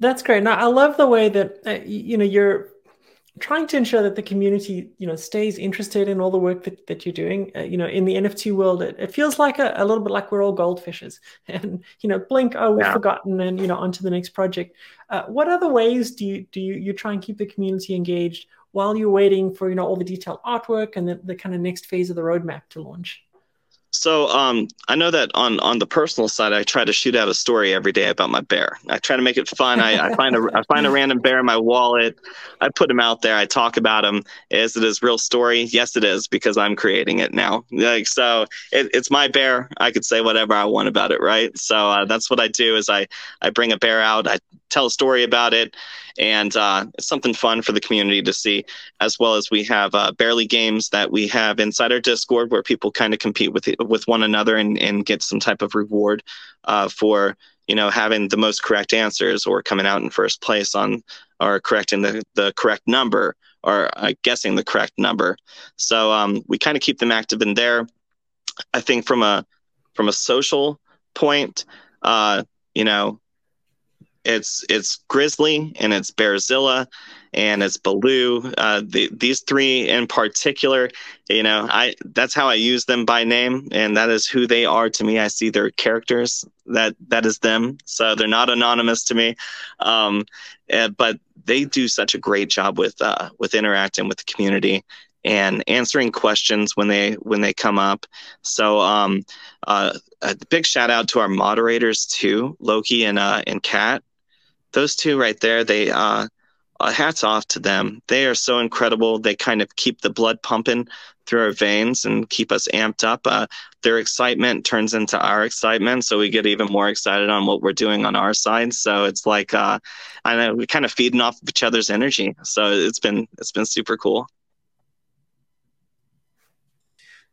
that's great now i love the way that uh, you know you're trying to ensure that the community you know stays interested in all the work that, that you're doing. Uh, you know in the nft world it, it feels like a, a, little bit like we're all goldfishes and you know blink oh we've yeah. forgotten and you know onto the next project. Uh, what other ways do you do you, you try and keep the community engaged while you're waiting for you know all the detailed artwork and the, the kind of next phase of the roadmap to launch so um, I know that on on the personal side, I try to shoot out a story every day about my bear. I try to make it fun. I, I find a I find a random bear in my wallet. I put him out there. I talk about him. Is it his real story? Yes, it is because I'm creating it now. Like so, it, it's my bear. I could say whatever I want about it, right? So uh, that's what I do. Is I I bring a bear out. I tell a story about it, and uh, it's something fun for the community to see. As well as we have uh, barely games that we have inside our Discord where people kind of compete with with one another and, and get some type of reward uh, for you know having the most correct answers or coming out in first place on or correcting the, the correct number or uh, guessing the correct number. So um, we kind of keep them active in there. I think from a from a social point, uh, you know, it's it's Grizzly and it's Bearzilla and it's Baloo. Uh, the, these three in particular, you know, I that's how I use them by name, and that is who they are to me. I see their characters. That that is them. So they're not anonymous to me, um, uh, but they do such a great job with uh, with interacting with the community and answering questions when they when they come up. So um, uh, a big shout out to our moderators too, Loki and uh, and Kat those two right there, they uh, uh, hats off to them. They are so incredible. They kind of keep the blood pumping through our veins and keep us amped up. Uh, their excitement turns into our excitement, so we get even more excited on what we're doing on our side. So it's like uh, I know we kind of feeding off of each other's energy. So it's been it's been super cool.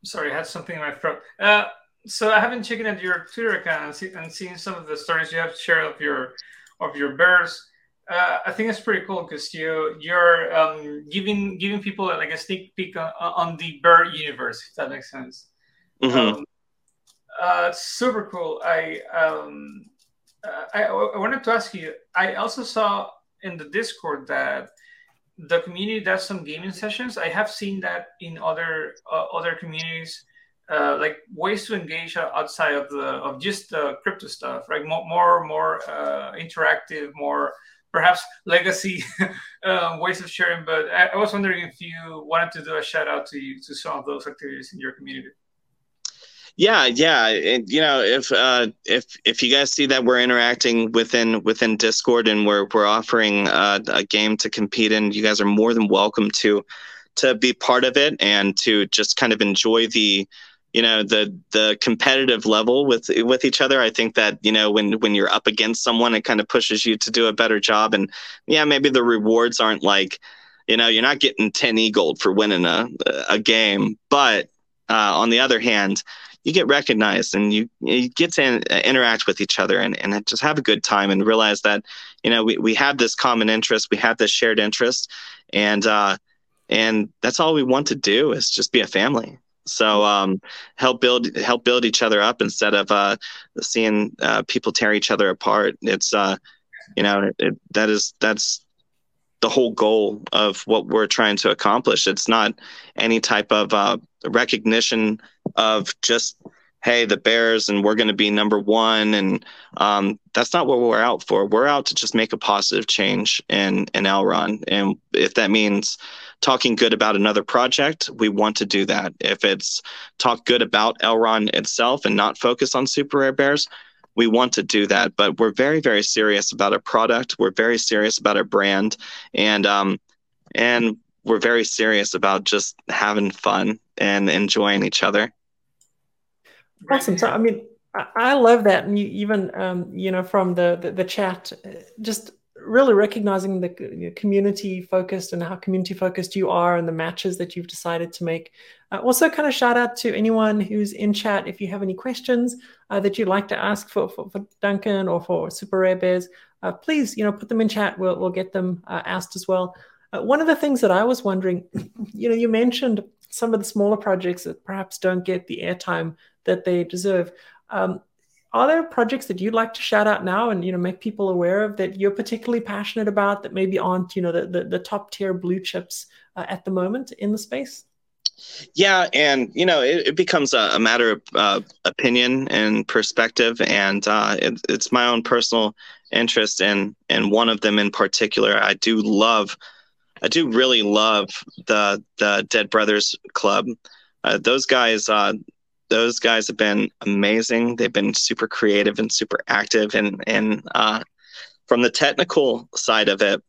Sorry, I had something in my throat. Uh, so I haven't checked out your Twitter account and, see, and seeing some of the stories you have shared of your of your bears. Uh, I think it's pretty cool because you you're um, giving giving people like a sneak peek on, on the bear universe. If that makes sense. Mm-hmm. Um, uh, super cool. I um, uh, I, I wanted to ask you. I also saw in the Discord that the community does some gaming sessions. I have seen that in other uh, other communities uh, like ways to engage outside of the of just the crypto stuff, right? More more, more uh, interactive, more perhaps legacy uh, ways of sharing. But I, I, was wondering if you wanted to do a shout out to you to some of those activities in your community. Yeah, yeah, and, you know, if uh, if if you guys see that we're interacting within within Discord and we're we're offering uh, a game to compete in, you guys are more than welcome to to be part of it and to just kind of enjoy the you know the the competitive level with with each other. I think that you know when when you're up against someone it kind of pushes you to do a better job. And yeah maybe the rewards aren't like you know you're not getting 10 e gold for winning a a game. But uh, on the other hand you get recognized and you you get to in, interact with each other and, and just have a good time and realize that you know we, we have this common interest we have this shared interest. And uh, and that's all we want to do is just be a family. So um, help build help build each other up instead of uh, seeing uh, people tear each other apart. It's uh, you know it, it, that is that's the whole goal of what we're trying to accomplish. It's not any type of uh, recognition of just hey the bears and we're going to be number one and um, that's not what we're out for we're out to just make a positive change in in Elrond and if that means talking good about another project, we want to do that. If it's talk good about Elrond itself and not focus on super rare bears, we want to do that. But we're very, very serious about our product. We're very serious about our brand, and um, and we're very serious about just having fun and enjoying each other. Awesome. So, I mean, I love that, and you, even um, you know from the, the the chat, just really recognizing the community focused and how community focused you are and the matches that you've decided to make. Uh, also, kind of shout out to anyone who's in chat if you have any questions uh, that you'd like to ask for, for, for Duncan or for Super Rare Bears. Uh, please, you know, put them in chat. We'll, we'll get them uh, asked as well. Uh, one of the things that I was wondering, you know, you mentioned some of the smaller projects that perhaps don't get the airtime that they deserve. Um, are there projects that you'd like to shout out now and you know make people aware of that you're particularly passionate about that maybe aren't you know the the, the top tier blue chips uh, at the moment in the space? Yeah and you know it, it becomes a, a, matter of uh, opinion and perspective and uh, it, it's my own personal interest in in one of them in particular. I do love i do really love the the dead brothers club. Uh, those guys uh, those guys have been amazing. They've been super creative and super active, and and uh, from the technical side of it,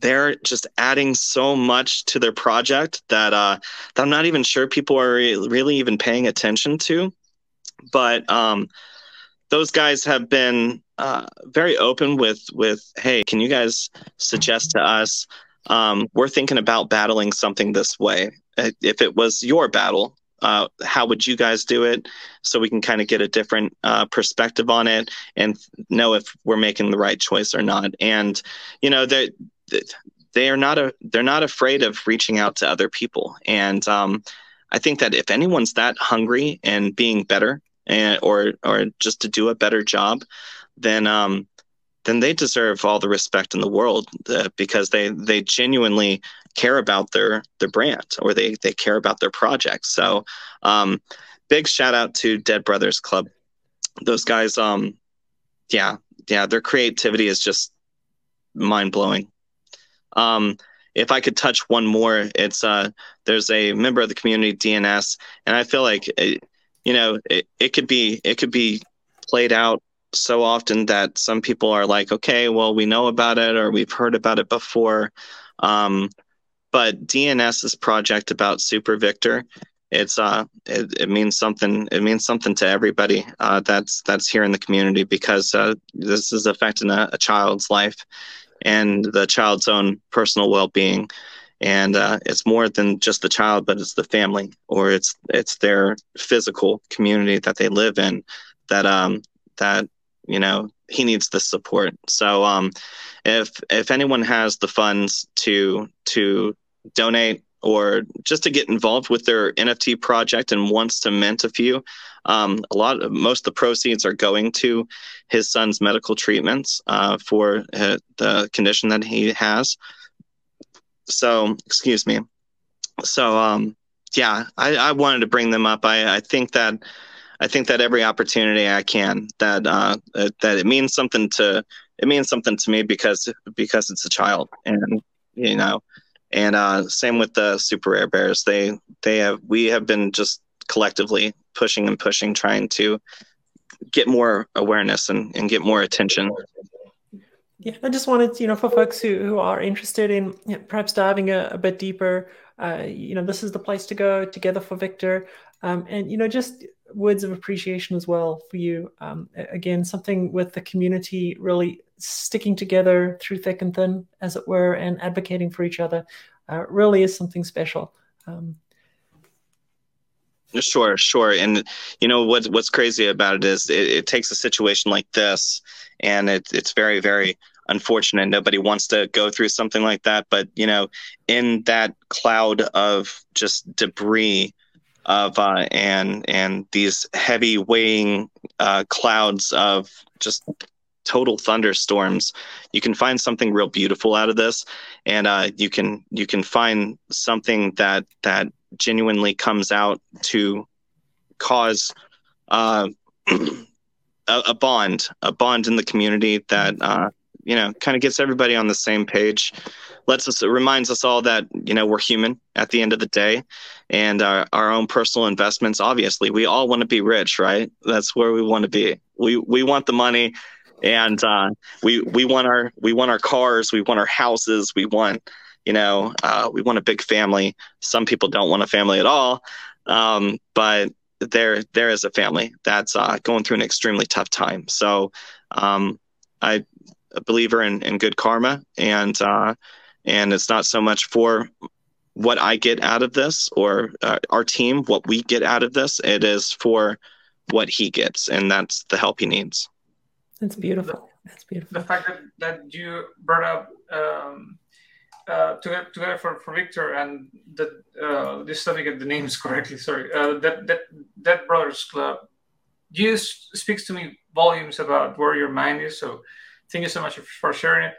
they're just adding so much to their project that uh, that I'm not even sure people are re- really even paying attention to. But um, those guys have been uh, very open with with hey, can you guys suggest to us? Um, we're thinking about battling something this way. If it was your battle, uh, how would you guys do it? So we can kind of get a different uh, perspective on it and know if we're making the right choice or not. And you know they they are not a they're not afraid of reaching out to other people. And um, i think that if anyone's that hungry and being better and or or just to do a better job then um, then they deserve all the respect in the world uh, because they they genuinely care about their their brand or they they care about their project. So, um, big shout out to Dead Brothers Club. Those guys, um, yeah, yeah, their creativity is just mind blowing. Um, if I could touch one more, it's uh, there's a member of the community DNS, and I feel like it, you know it, it could be it could be played out so often that some people are like, okay, well, we know about it or we've heard about it before. Um, but DNS's project about Super Victor, it's uh, it, it means something. It means something to everybody uh, that's that's here in the community because uh, this is affecting a, a child's life and the child's own personal well-being and uh, it's more than just the child but it's the family or it's it's their physical community that they live in that um that you know he needs the support so um if if anyone has the funds to to donate or just to get involved with their NFT project and wants to mint a few, um, a lot of most of the proceeds are going to his son's medical treatments uh, for uh, the condition that he has. So, excuse me. So, um, yeah, I, I, wanted to bring them up. I, I, think that I think that every opportunity I can that uh, that it means something to it means something to me because because it's a child and you know and uh, same with the super rare bears. They they have we have been just collectively pushing and pushing, trying to get more awareness and, and get more attention. Yeah, I just wanted, you know, for folks who, who are interested in you know, perhaps diving a, a, bit deeper, uh, you know, this is the place to go together for Victor. Um, and, you know, just words of appreciation as well for you. Um, again, something with the community really sticking together through thick and thin, as it were, and advocating for each other uh, really is something special. Um, Sure, sure. And you know what what's crazy about it is it, it takes a situation like this and it, it's very, very unfortunate. Nobody wants to go through something like that. But you know, in that cloud of just debris of uh, and and these heavy weighing uh, clouds of just total thunderstorms. You can find something real beautiful out of this and uh, you can you can find something that that genuinely comes out to cause uh, a, a, bond a bond in the community that uh, you know kind of gets everybody on the same page lets us it reminds us all that you know we're human at the end of the day and our, our own personal investments obviously we all want to be rich right? That's where we want to be. We we want the money and uh, we we want our we want our cars we want our houses we want you know uh, we want a big family. Some people don't want a family at all um, but there there is a family that's uh, going through an extremely tough time. So um, i a believer in, in good karma and uh, and it's not so much for what I get out of this or uh, our team, what we get out of this. It is for what he gets, and that's the help he needs. That's beautiful. That's beautiful. The fact that, that you brought up um, uh, together, together for, for Victor and that uh, this let me get the names correctly. Sorry, uh, that that that Brothers Club. You speaks to me volumes about where your mind is. So, thank you so much for sharing it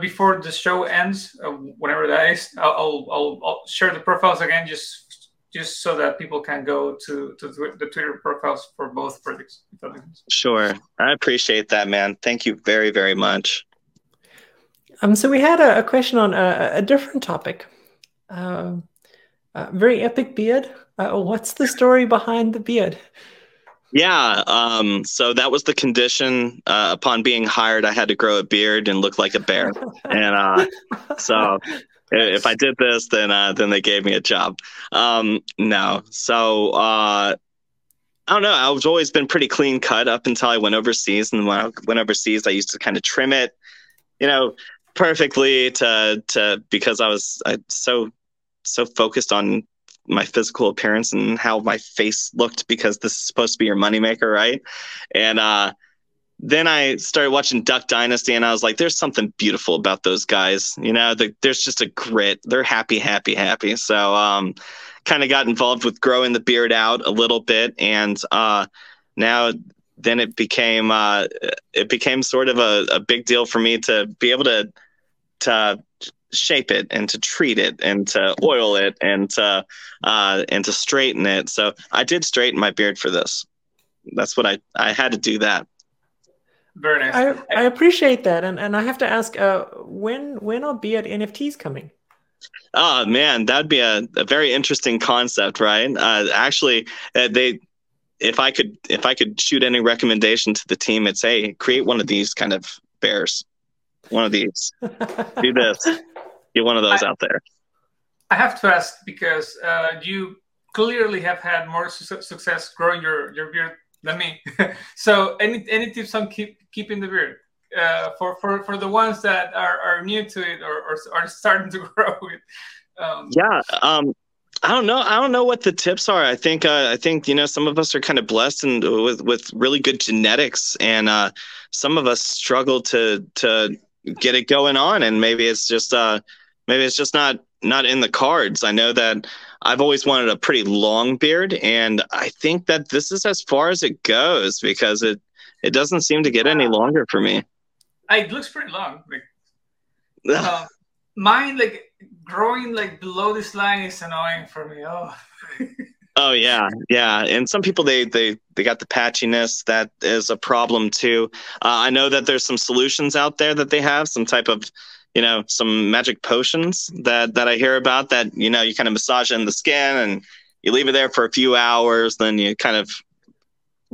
before the show ends, uh, whenever that is, I'll, I'll, I'll, share the profiles again, just just so that people can go to, to the Twitter profiles for both projects. Sure, I appreciate that, man. Thank you very, very much. Um, so we had a, a question on a, a different topic. Uh, very epic beard. Uh, what's the story behind the beard? Yeah. Um, so that was the condition. Uh, upon being hired, I had to grow a beard and look like a bear. and uh, so if I did this, then uh, then they gave me a job. Um, no. So uh, I don't know. I've always been pretty clean cut up until I went overseas. And when I went overseas, I used to kind of trim it, you know, perfectly to to because I was I, so so focused on my physical appearance and how my face looked because this is supposed to be your moneymaker, right? And uh, then I started watching Duck Dynasty and I was like, there's something beautiful about those guys. You know, the, there's just a grit. They're happy, happy, happy. So um, kind of got involved with growing the beard out a little bit. And uh, now then it became uh, it became sort of a, a big deal for me to be able to to shape it and to treat it and to oil it and to uh, and to straighten it. So I did straighten my beard for this. That's what I I had to do that. Very nice. I, I appreciate that, and and I have to ask, uh, when when are beard NFTs coming? Oh man, that'd be a, a very interesting concept, right? Uh, actually, uh, they if I could if I could shoot any recommendation to the team, it's hey, create one of these kind of bears, one of these, do this, get one of those I, out there. I have to ask because uh, you clearly have had more su- success growing your, your beard than me. so, any any tips on keep keeping the beard uh, for, for for the ones that are, are new to it or, or are starting to grow it? Um, yeah. Um, I don't know. I don't know what the tips are. I think uh, I think you know some of us are kind of blessed and with with really good genetics, and uh, some of us struggle to to get it going on, and maybe it's just uh, maybe it's just not not in the cards. I know that I've always wanted a pretty long beard, and I think that this is as far as it goes because it it doesn't seem to get any longer for me. It looks pretty long. Like, uh, mine, like growing like below this line, is annoying for me. Oh. oh yeah, yeah. And some people they they they got the patchiness that is a problem too. Uh, I know that there's some solutions out there that they have some type of you know some magic potions that that I hear about that you know you kind of massage in the skin and you leave it there for a few hours then you kind of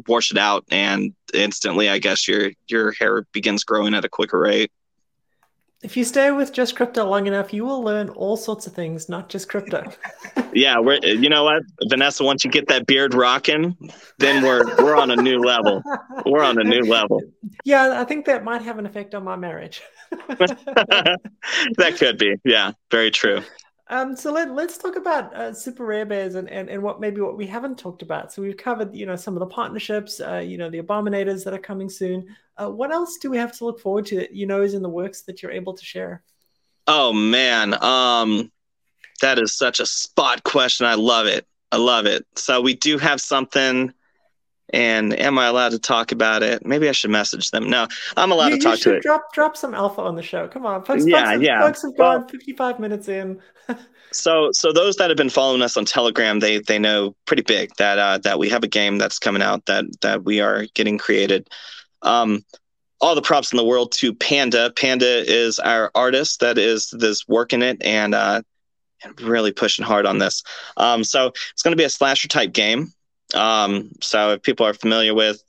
wash it out and instantly I guess your your hair begins growing at a quicker rate. If you stay with just crypto long enough, you will learn all sorts of things, not just crypto. yeah, we're you know what, Vanessa, once you get that beard rocking, then we're we're on a new level. We're on a new level. Yeah, I think that might have an effect on my marriage. that could be. Yeah, very true. Um, so let, let's talk about uh, super rare bears and, and, and what maybe what we haven't talked about. So we've covered, you know, some of the partnerships, uh, you know, the abominators that are coming soon. Uh, what else do we have to look forward to that you know is in the works that you're able to share? Oh man, um, that is such a spot question. I love it. I love it. So we do have something and am I allowed to talk about it? Maybe I should message them. No, I'm allowed you, to talk to it. Drop drop some alpha on the show. Come on, folks. Yeah, folks yeah. Folks have gone well, 55 minutes in. so so those that have been following us on Telegram, they they know pretty big that uh, that we have a game that's coming out that that we are getting created. Um, all the props in the world to Panda. Panda is our artist that is this working it and uh, really pushing hard on this. Um, so it's going to be a slasher type game. Um, so if people are familiar with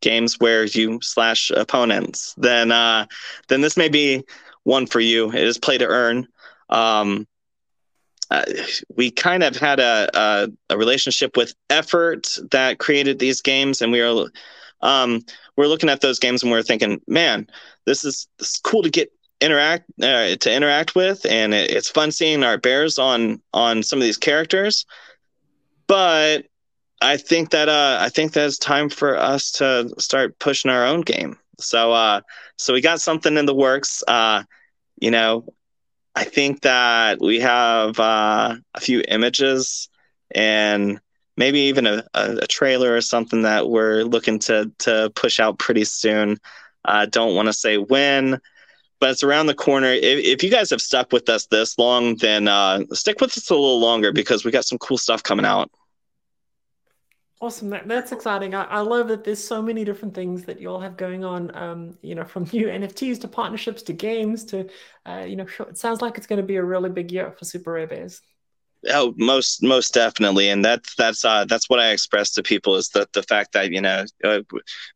games where you slash opponents, then uh, then this may be one for you. It is play to earn. Um, uh, we kind of had a, a, a relationship with effort that created these games, and we are um, we're looking at those games and we're thinking, man, this is, this is cool to get interact uh, to interact with, and it, it's fun seeing our bears on on some of these characters. But I think that uh, I think that it's time for us to start pushing our own game. So uh, so we got something in the works. Uh, you know, I think that we have uh, a few images and maybe even a, a, trailer or something that we're looking to to push out pretty soon. I don't want to say when, but it's around the corner. If, if you guys have stuck with us this long, then uh, stick with us a little longer because we got some cool stuff coming out. Awesome. That, that's exciting. I, I, love that there's so many different things that you all have going on, um, you know, from new NFTs to partnerships to games to, uh, you know, it sounds like it's going to be a really big year for Super Rare Bears. Oh, most most definitely, and that's that's uh, that's what I express to people is that the fact that you know uh,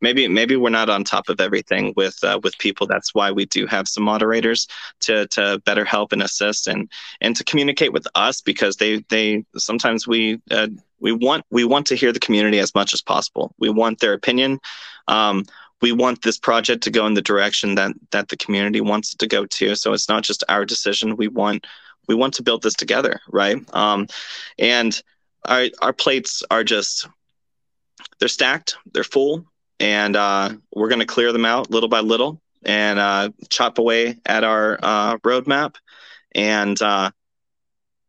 maybe maybe we're not on top of everything with uh, with people. That's why we do have some moderators to to better help and assist and and to communicate with us because they they sometimes we uh, we want we want to hear the community as much as possible. We want their opinion. Um, we want this project to go in the direction that that the community wants it to go to. So it's not just our decision. We want we want to build this together, right? Um, and our our plates are just they're stacked, they're full, and uh, we're going to clear them out little by little and uh, chop away at our uh, roadmap, and uh,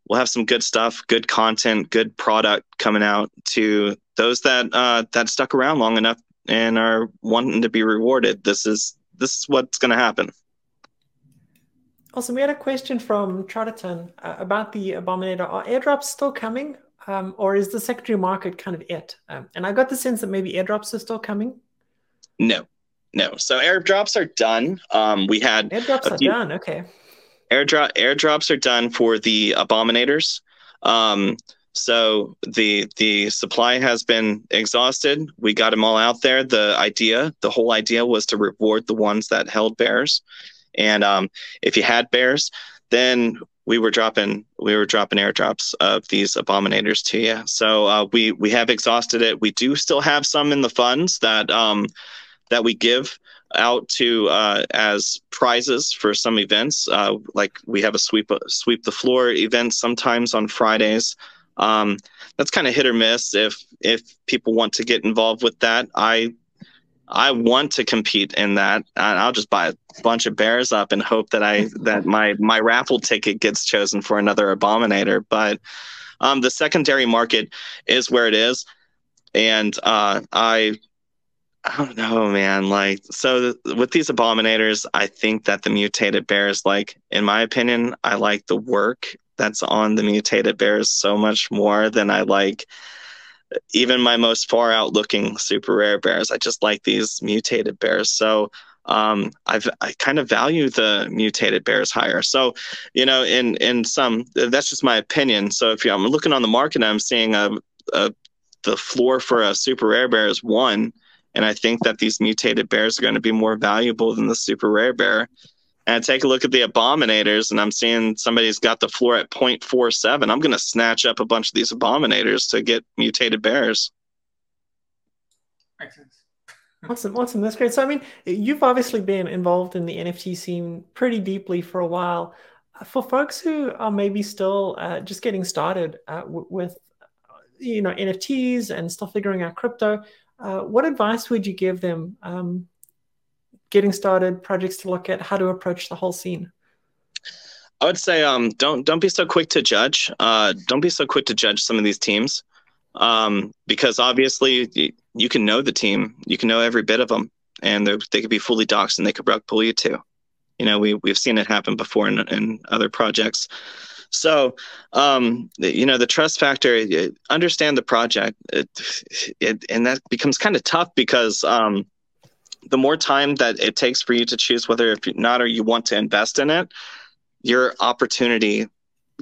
we'll have some good stuff, good content, good product coming out to those that uh, that stuck around long enough and are wanting to be rewarded. This is this is what's going to happen. Also, we had a question from Charterton uh, about the Abominator. Are airdrops still coming, um, or is the secondary market kind of it? Um, and I got the sense that maybe airdrops are still coming. No, no. So airdrops are done. Um, we had airdrops are few, done. Okay. Airdrop airdrops are done for the Abominators. Um, so the the supply has been exhausted. We got them all out there. The idea, the whole idea, was to reward the ones that held bears. And um, if you had bears, then we were dropping we were dropping airdrops of these abominators to you. So uh, we we have exhausted it. We do still have some in the funds that um, that we give out to uh, as prizes for some events. Uh, like we have a sweep sweep the floor event sometimes on Fridays. Um, that's kind of hit or miss. If if people want to get involved with that, I I want to compete in that. I'll just buy a bunch of bears up and hope that I that my my raffle ticket gets chosen for another abominator. But um, the secondary market is where it is, and uh, I I don't know, man. Like, so th- with these abominators, I think that the mutated bears, like, in my opinion, I like the work that's on the mutated bears so much more than I like even my most far out looking super rare bears. I just like these mutated bears. So um, I've, I kind of value the mutated bears higher. So, you know, in in some, that's just my opinion. So if you, I'm looking on the market, I'm seeing a, a the floor for a super rare bear is one, and I think that these mutated bears are going to be more valuable than the super rare bear and I take a look at the abominators and I'm seeing somebody's got the floor at 0.47, I'm going to snatch up a bunch of these abominators to get mutated bears. Makes sense. awesome, awesome. That's great. So, I mean, you've obviously been involved in the NFT scene pretty deeply for a while. For folks who are maybe still uh, just getting started uh, with, you know, NFTs and still figuring out crypto, uh, what advice would you give them um, getting started, projects to look at, how to approach the whole scene? I would say um, don't don't be so quick to judge. Uh, don't be so quick to judge some of these teams, um, because obviously you, you, can know the team, you can know every bit of them, and they could be fully doxxed and they could rug pull you too. You know, we we've seen it happen before in, in other projects. So, um, you know, the trust factor, understand the project, it, it, and that becomes kind of tough because um, the more time that it takes for you to choose whether if not or you want to invest in it, your opportunity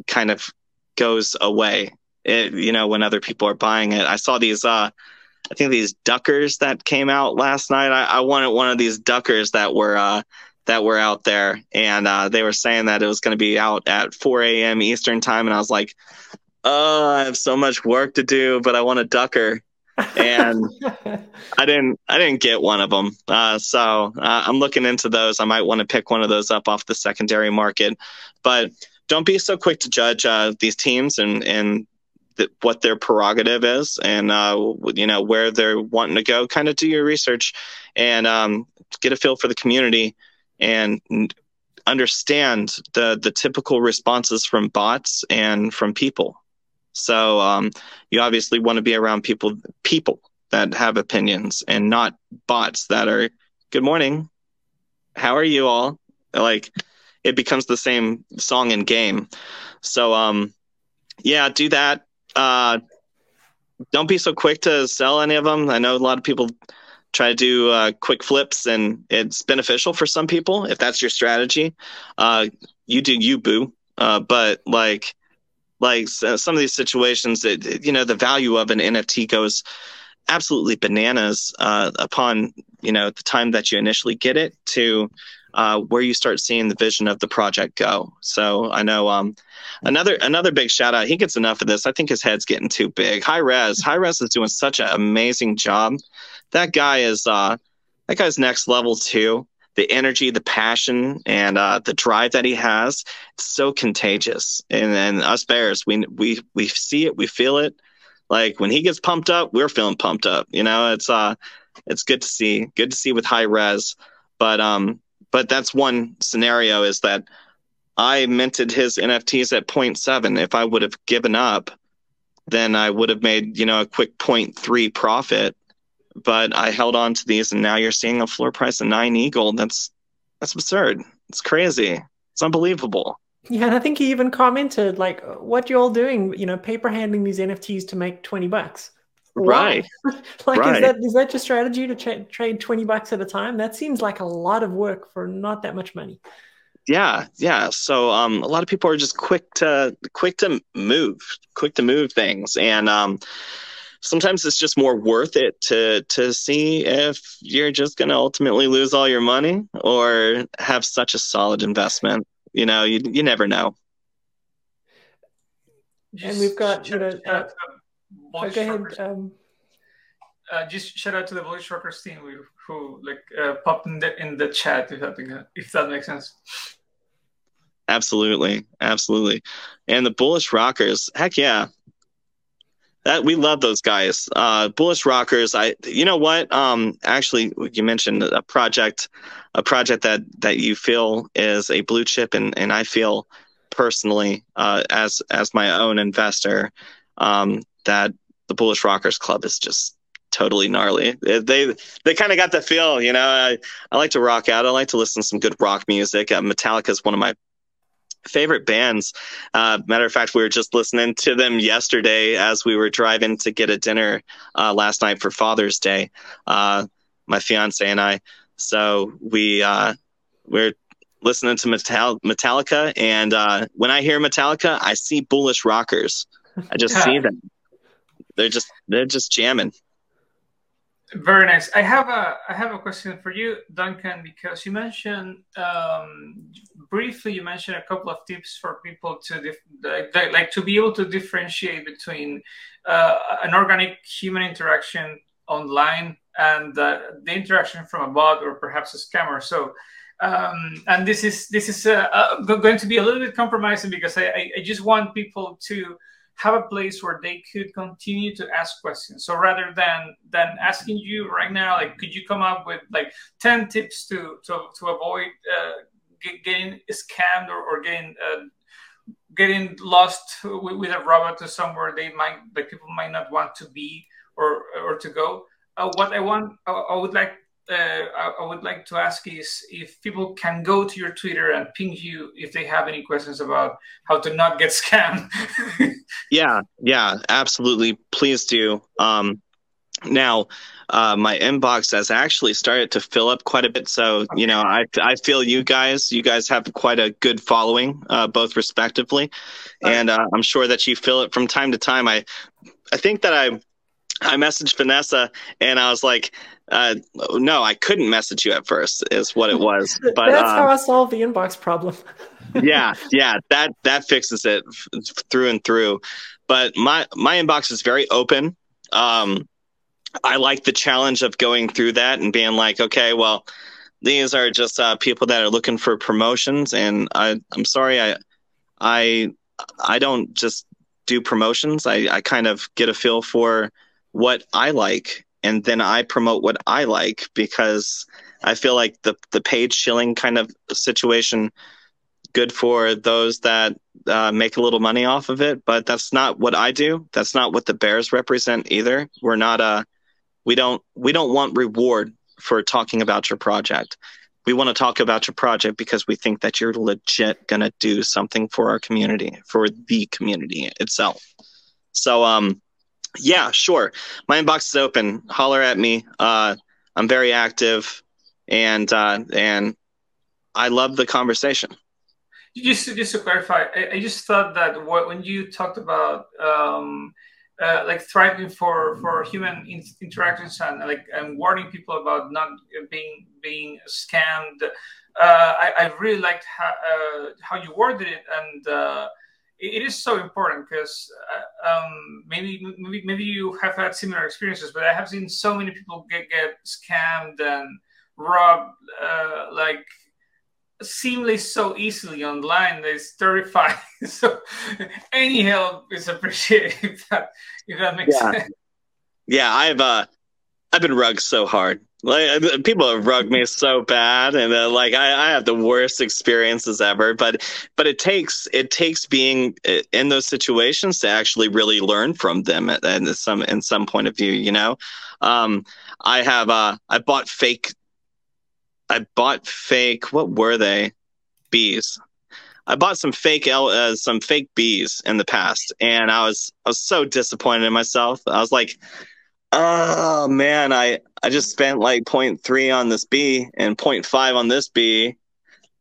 kind of goes away. It, you know, when other people are buying it, I saw these. Uh, I think these duckers that came out last night. I, I wanted one of these duckers that were uh, that were out there, and uh, they were saying that it was going to be out at 4 a.m. Eastern time, and I was like, "Oh, I have so much work to do, but I want a ducker." And I didn't I didn't get one of them. Uh, so uh, I'm looking into those. I might want to pick one of those up off the secondary market, but don't be so quick to judge uh, these teams and and th- what their prerogative is and uh, you know where they're wanting to go. Kind of do your research and um, get a feel for the community and understand the the typical responses from bots and from people so um, you obviously want to be around people people that have opinions and not bots that are good morning. How are you all? Like it becomes the same song and game. So um yeah, do that. Uh don't be so quick to sell any of them. I know a lot of people try to do uh, quick flips and it's beneficial for some people if that's your strategy. Uh you do you boo. Uh but like like uh, some of these situations that you know the value of an nft goes absolutely bananas uh, upon you know the time that you initially get it to uh, where you start seeing the vision of the project go. So I know um, another another big shout out. He gets enough of this. I think his head's getting too big. Hi-Rez, high res is doing such an amazing job. That guy is uh, that guy's next level too the energy, the passion, and uh, the drive that he has, it's so contagious. And and us bears, we we we see it, we feel it. Like when he gets pumped up, we're feeling pumped up. You know, it's uh, it's good to see, good to see with high res. But um, but that's one scenario is that I minted his NFTs at 0.7. If I would have given up, then I would have made you know a quick 0.3 profit but I held on to these, and now you're seeing a floor price of nine EGLD. That's that's absurd. It's crazy. It's unbelievable. Yeah, and I think he even commented like, "What you all doing? You know, paper handling these NFTs to make twenty bucks." Right. like, right. is that is that your strategy to tra- trade twenty bucks at a time? That seems like a lot of work for not that much money. Yeah, yeah. So um, a lot of people are just quick to quick to move, quick to move things, and um, sometimes it's just more worth it to to see if you're just going to ultimately lose all your money or have such a solid investment. You know, you you never know. And we've got you know. Uh, oh, go ahead. Um, uh, just shout out to the Bullish Rockers team who, who like uh, popped in the in the chat if that if that makes sense. Absolutely, absolutely, and the Bullish Rockers, heck yeah, that we love those guys. Uh, Bullish Rockers. I, you know what? Um, actually, you mentioned a project, a project that that you feel is a blue chip, and and I feel personally, uh, as as my own investor, um, that the Bullish Rockers Club is just totally gnarly. They they kind of got the feel, you know. I, I like to rock out. I like to listen to some good rock music. Uh, Metallica is one of my favorite bands. Uh, matter of fact, we were just listening to them yesterday as we were driving to get a dinner uh, last night for Father's Day. Uh, my fiance and I. So we uh, we're listening to Metal- Metallica, and uh, when I hear Metallica, I see Bullish Rockers. I just see them. They're just they're just jamming. Very nice. I have a I have a question for you, Duncan, because you mentioned um, briefly. You mentioned a couple of tips for people to dif- like, like to be able to differentiate between uh, an organic human interaction online and uh, the interaction from a bot or perhaps a scammer. So, um, and this is this is uh, uh, going to be a little bit compromising because I, I just want people to have a place where they could continue to ask questions. So rather than than asking you right now, like, could you come up with like ten tips to to to avoid uh, get, getting scammed or, or getting uh, getting lost with, with, a robot to somewhere they might like people might not want to be or or to go. Uh, what I want, I, I would like uh, I, I, would like to ask is if people can go to your Twitter and ping you if they have any questions about how to not get scammed. yeah, yeah, absolutely. Please do. Um, now, uh, my inbox has actually started to fill up quite a bit. So, you know, I, I feel you guys, you guys have quite a good following, uh, both respectively. And uh, I'm sure that you fill it from time to time. I, I think that I, I messaged Vanessa and I was like, uh, no, I couldn't message you at first. Is what it was. But that's um, how I solved the inbox problem. yeah, yeah, that that fixes it through and through. But my my inbox is very open. Um, I like the challenge of going through that and being like, okay, well, these are just uh, people that are looking for promotions, and I I'm sorry, I I I don't just do promotions. I I kind of get a feel for what I like and then I promote what I like because I feel like the the page shilling kind of situation good for those that uh, make a little money off of it, but that's not what I do. That's not what the Bears represent either. We're not a we don't we don't want reward for talking about your project. We want to talk about your project because we think that you're legit going to do something for our community, for the community itself. So um yeah, sure. My inbox is open. Holler at me. Uh, I'm very active, and uh, and I love the conversation. Just just to clarify, I, I just thought that when you talked about um, uh, like thriving for for human in- interactions and like and warning people about not being being scammed, uh, I, I really liked how uh, how you worded it and uh, it is so important because uh, um, maybe, maybe maybe you have had similar experiences, but I have seen so many people get get scammed and robbed uh, like seemingly so easily online. It's terrifying. so any help is appreciated if that if that makes yeah. sense. Yeah, I've uh I've been rugged so hard. Like uh, people have rugged me so bad, and uh, like I, I have the worst experiences ever. But but it takes it takes being uh, in those situations to actually really learn from them, and some in some point of view. You know, um, I have uh, I bought fake. I bought fake. What were they? Bees. I bought some fake uh, some fake bees in the past, and I was I was so disappointed in myself. I was like, oh man, I I just spent like 0.3 on this bee and 0.5 on this bee,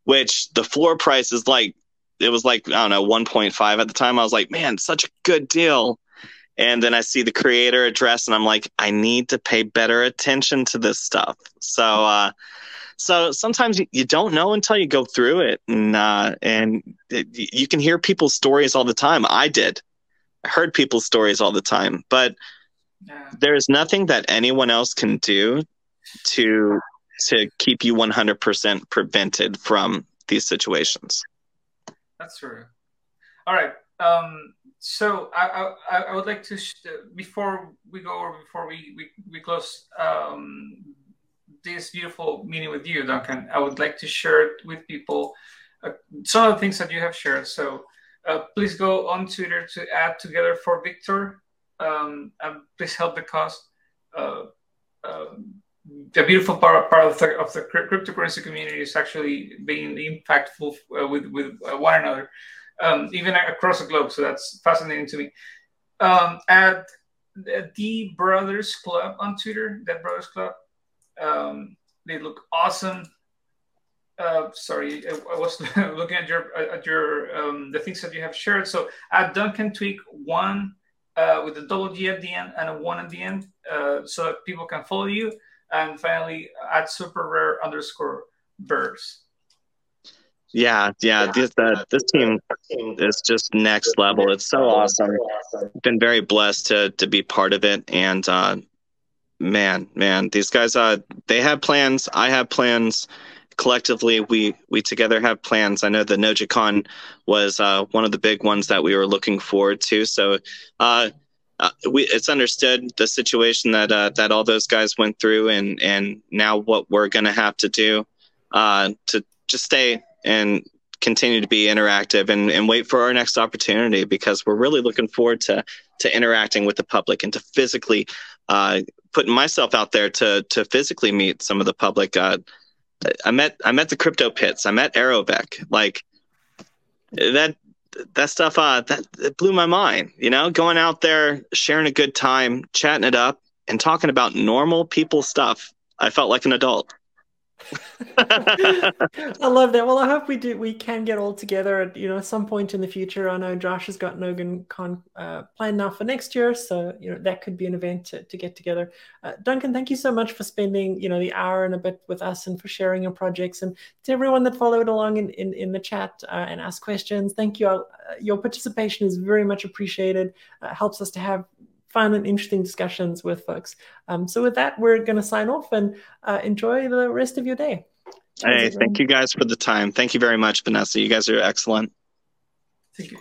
which the floor price is like it was like I don't know 1.5 at the time. I was like, man, such a good deal. And then I see the creator address, and I'm like, I need to pay better attention to this stuff. So, uh, so sometimes you, don't know until you go through it, and uh, and it, you can hear people's stories all the time. I did, I heard people's stories all the time, but there's nothing that anyone else can do to to keep you 100% prevented from these situations. That's true. All right. Um, so I, I, I would like to before we go or before we we, we close um, this beautiful meeting with you, Duncan. I would like to share it with people uh, some of the things that you have shared. So uh, please go on Twitter to add together for Victor um, and please help the cause. Uh, um, the beautiful part, part of, the, of the cryptocurrency community is actually being impactful uh, with with uh, one another, um, even across the globe. So that's fascinating to me. Um, at the Brothers Club on Twitter, that Brothers Club, um, they look awesome. Uh, sorry, I, I was looking at your at your um, the things that you have shared. So at Duncan Twigg one uh, with a double G at the end and a one at the end, uh, so that people can follow you. And finally, at super rare underscore bears. Yeah, yeah. This uh, this team is just next level. It's so awesome. Been very blessed to to be part of it, and uh, man, man, these guys uh they have plans. I have plans. collectively, we we together have plans. I know the NojaCon was uh, one of the big ones that we were looking forward to. So. Uh, uh, we, it's understood the situation that uh, that all those guys went through, and and now what we're going to have to do uh, to just stay and continue to be interactive and, and wait for our next opportunity because we're really looking forward to to interacting with the public and to physically uh, putting myself out there to to physically meet some of the public. Uh, I met I met the crypto pits. I met Aerovec. Like that that stuff uh that blew my mind you know going out there sharing a good time chatting it up and talking about normal people stuff i felt like an adult I love that. Well, I hope we do. We can get all together at you know some point in the future. I know Josh has got Nogan Con uh, planned now for next year, so you know that could be an event to, to get together. Uh, Duncan, thank you so much for spending you know the hour and a bit with us and for sharing your projects and to everyone that followed along in in, in the chat uh, and asked questions. Thank you. Uh, your participation is very much appreciated. Uh, helps us to have fun and interesting discussions with folks. Um, so with that, we're going to sign off and uh, enjoy the rest of your day. Hey, thank you guys for the time. Thank you very much, Vanessa. You guys are excellent. Thank you.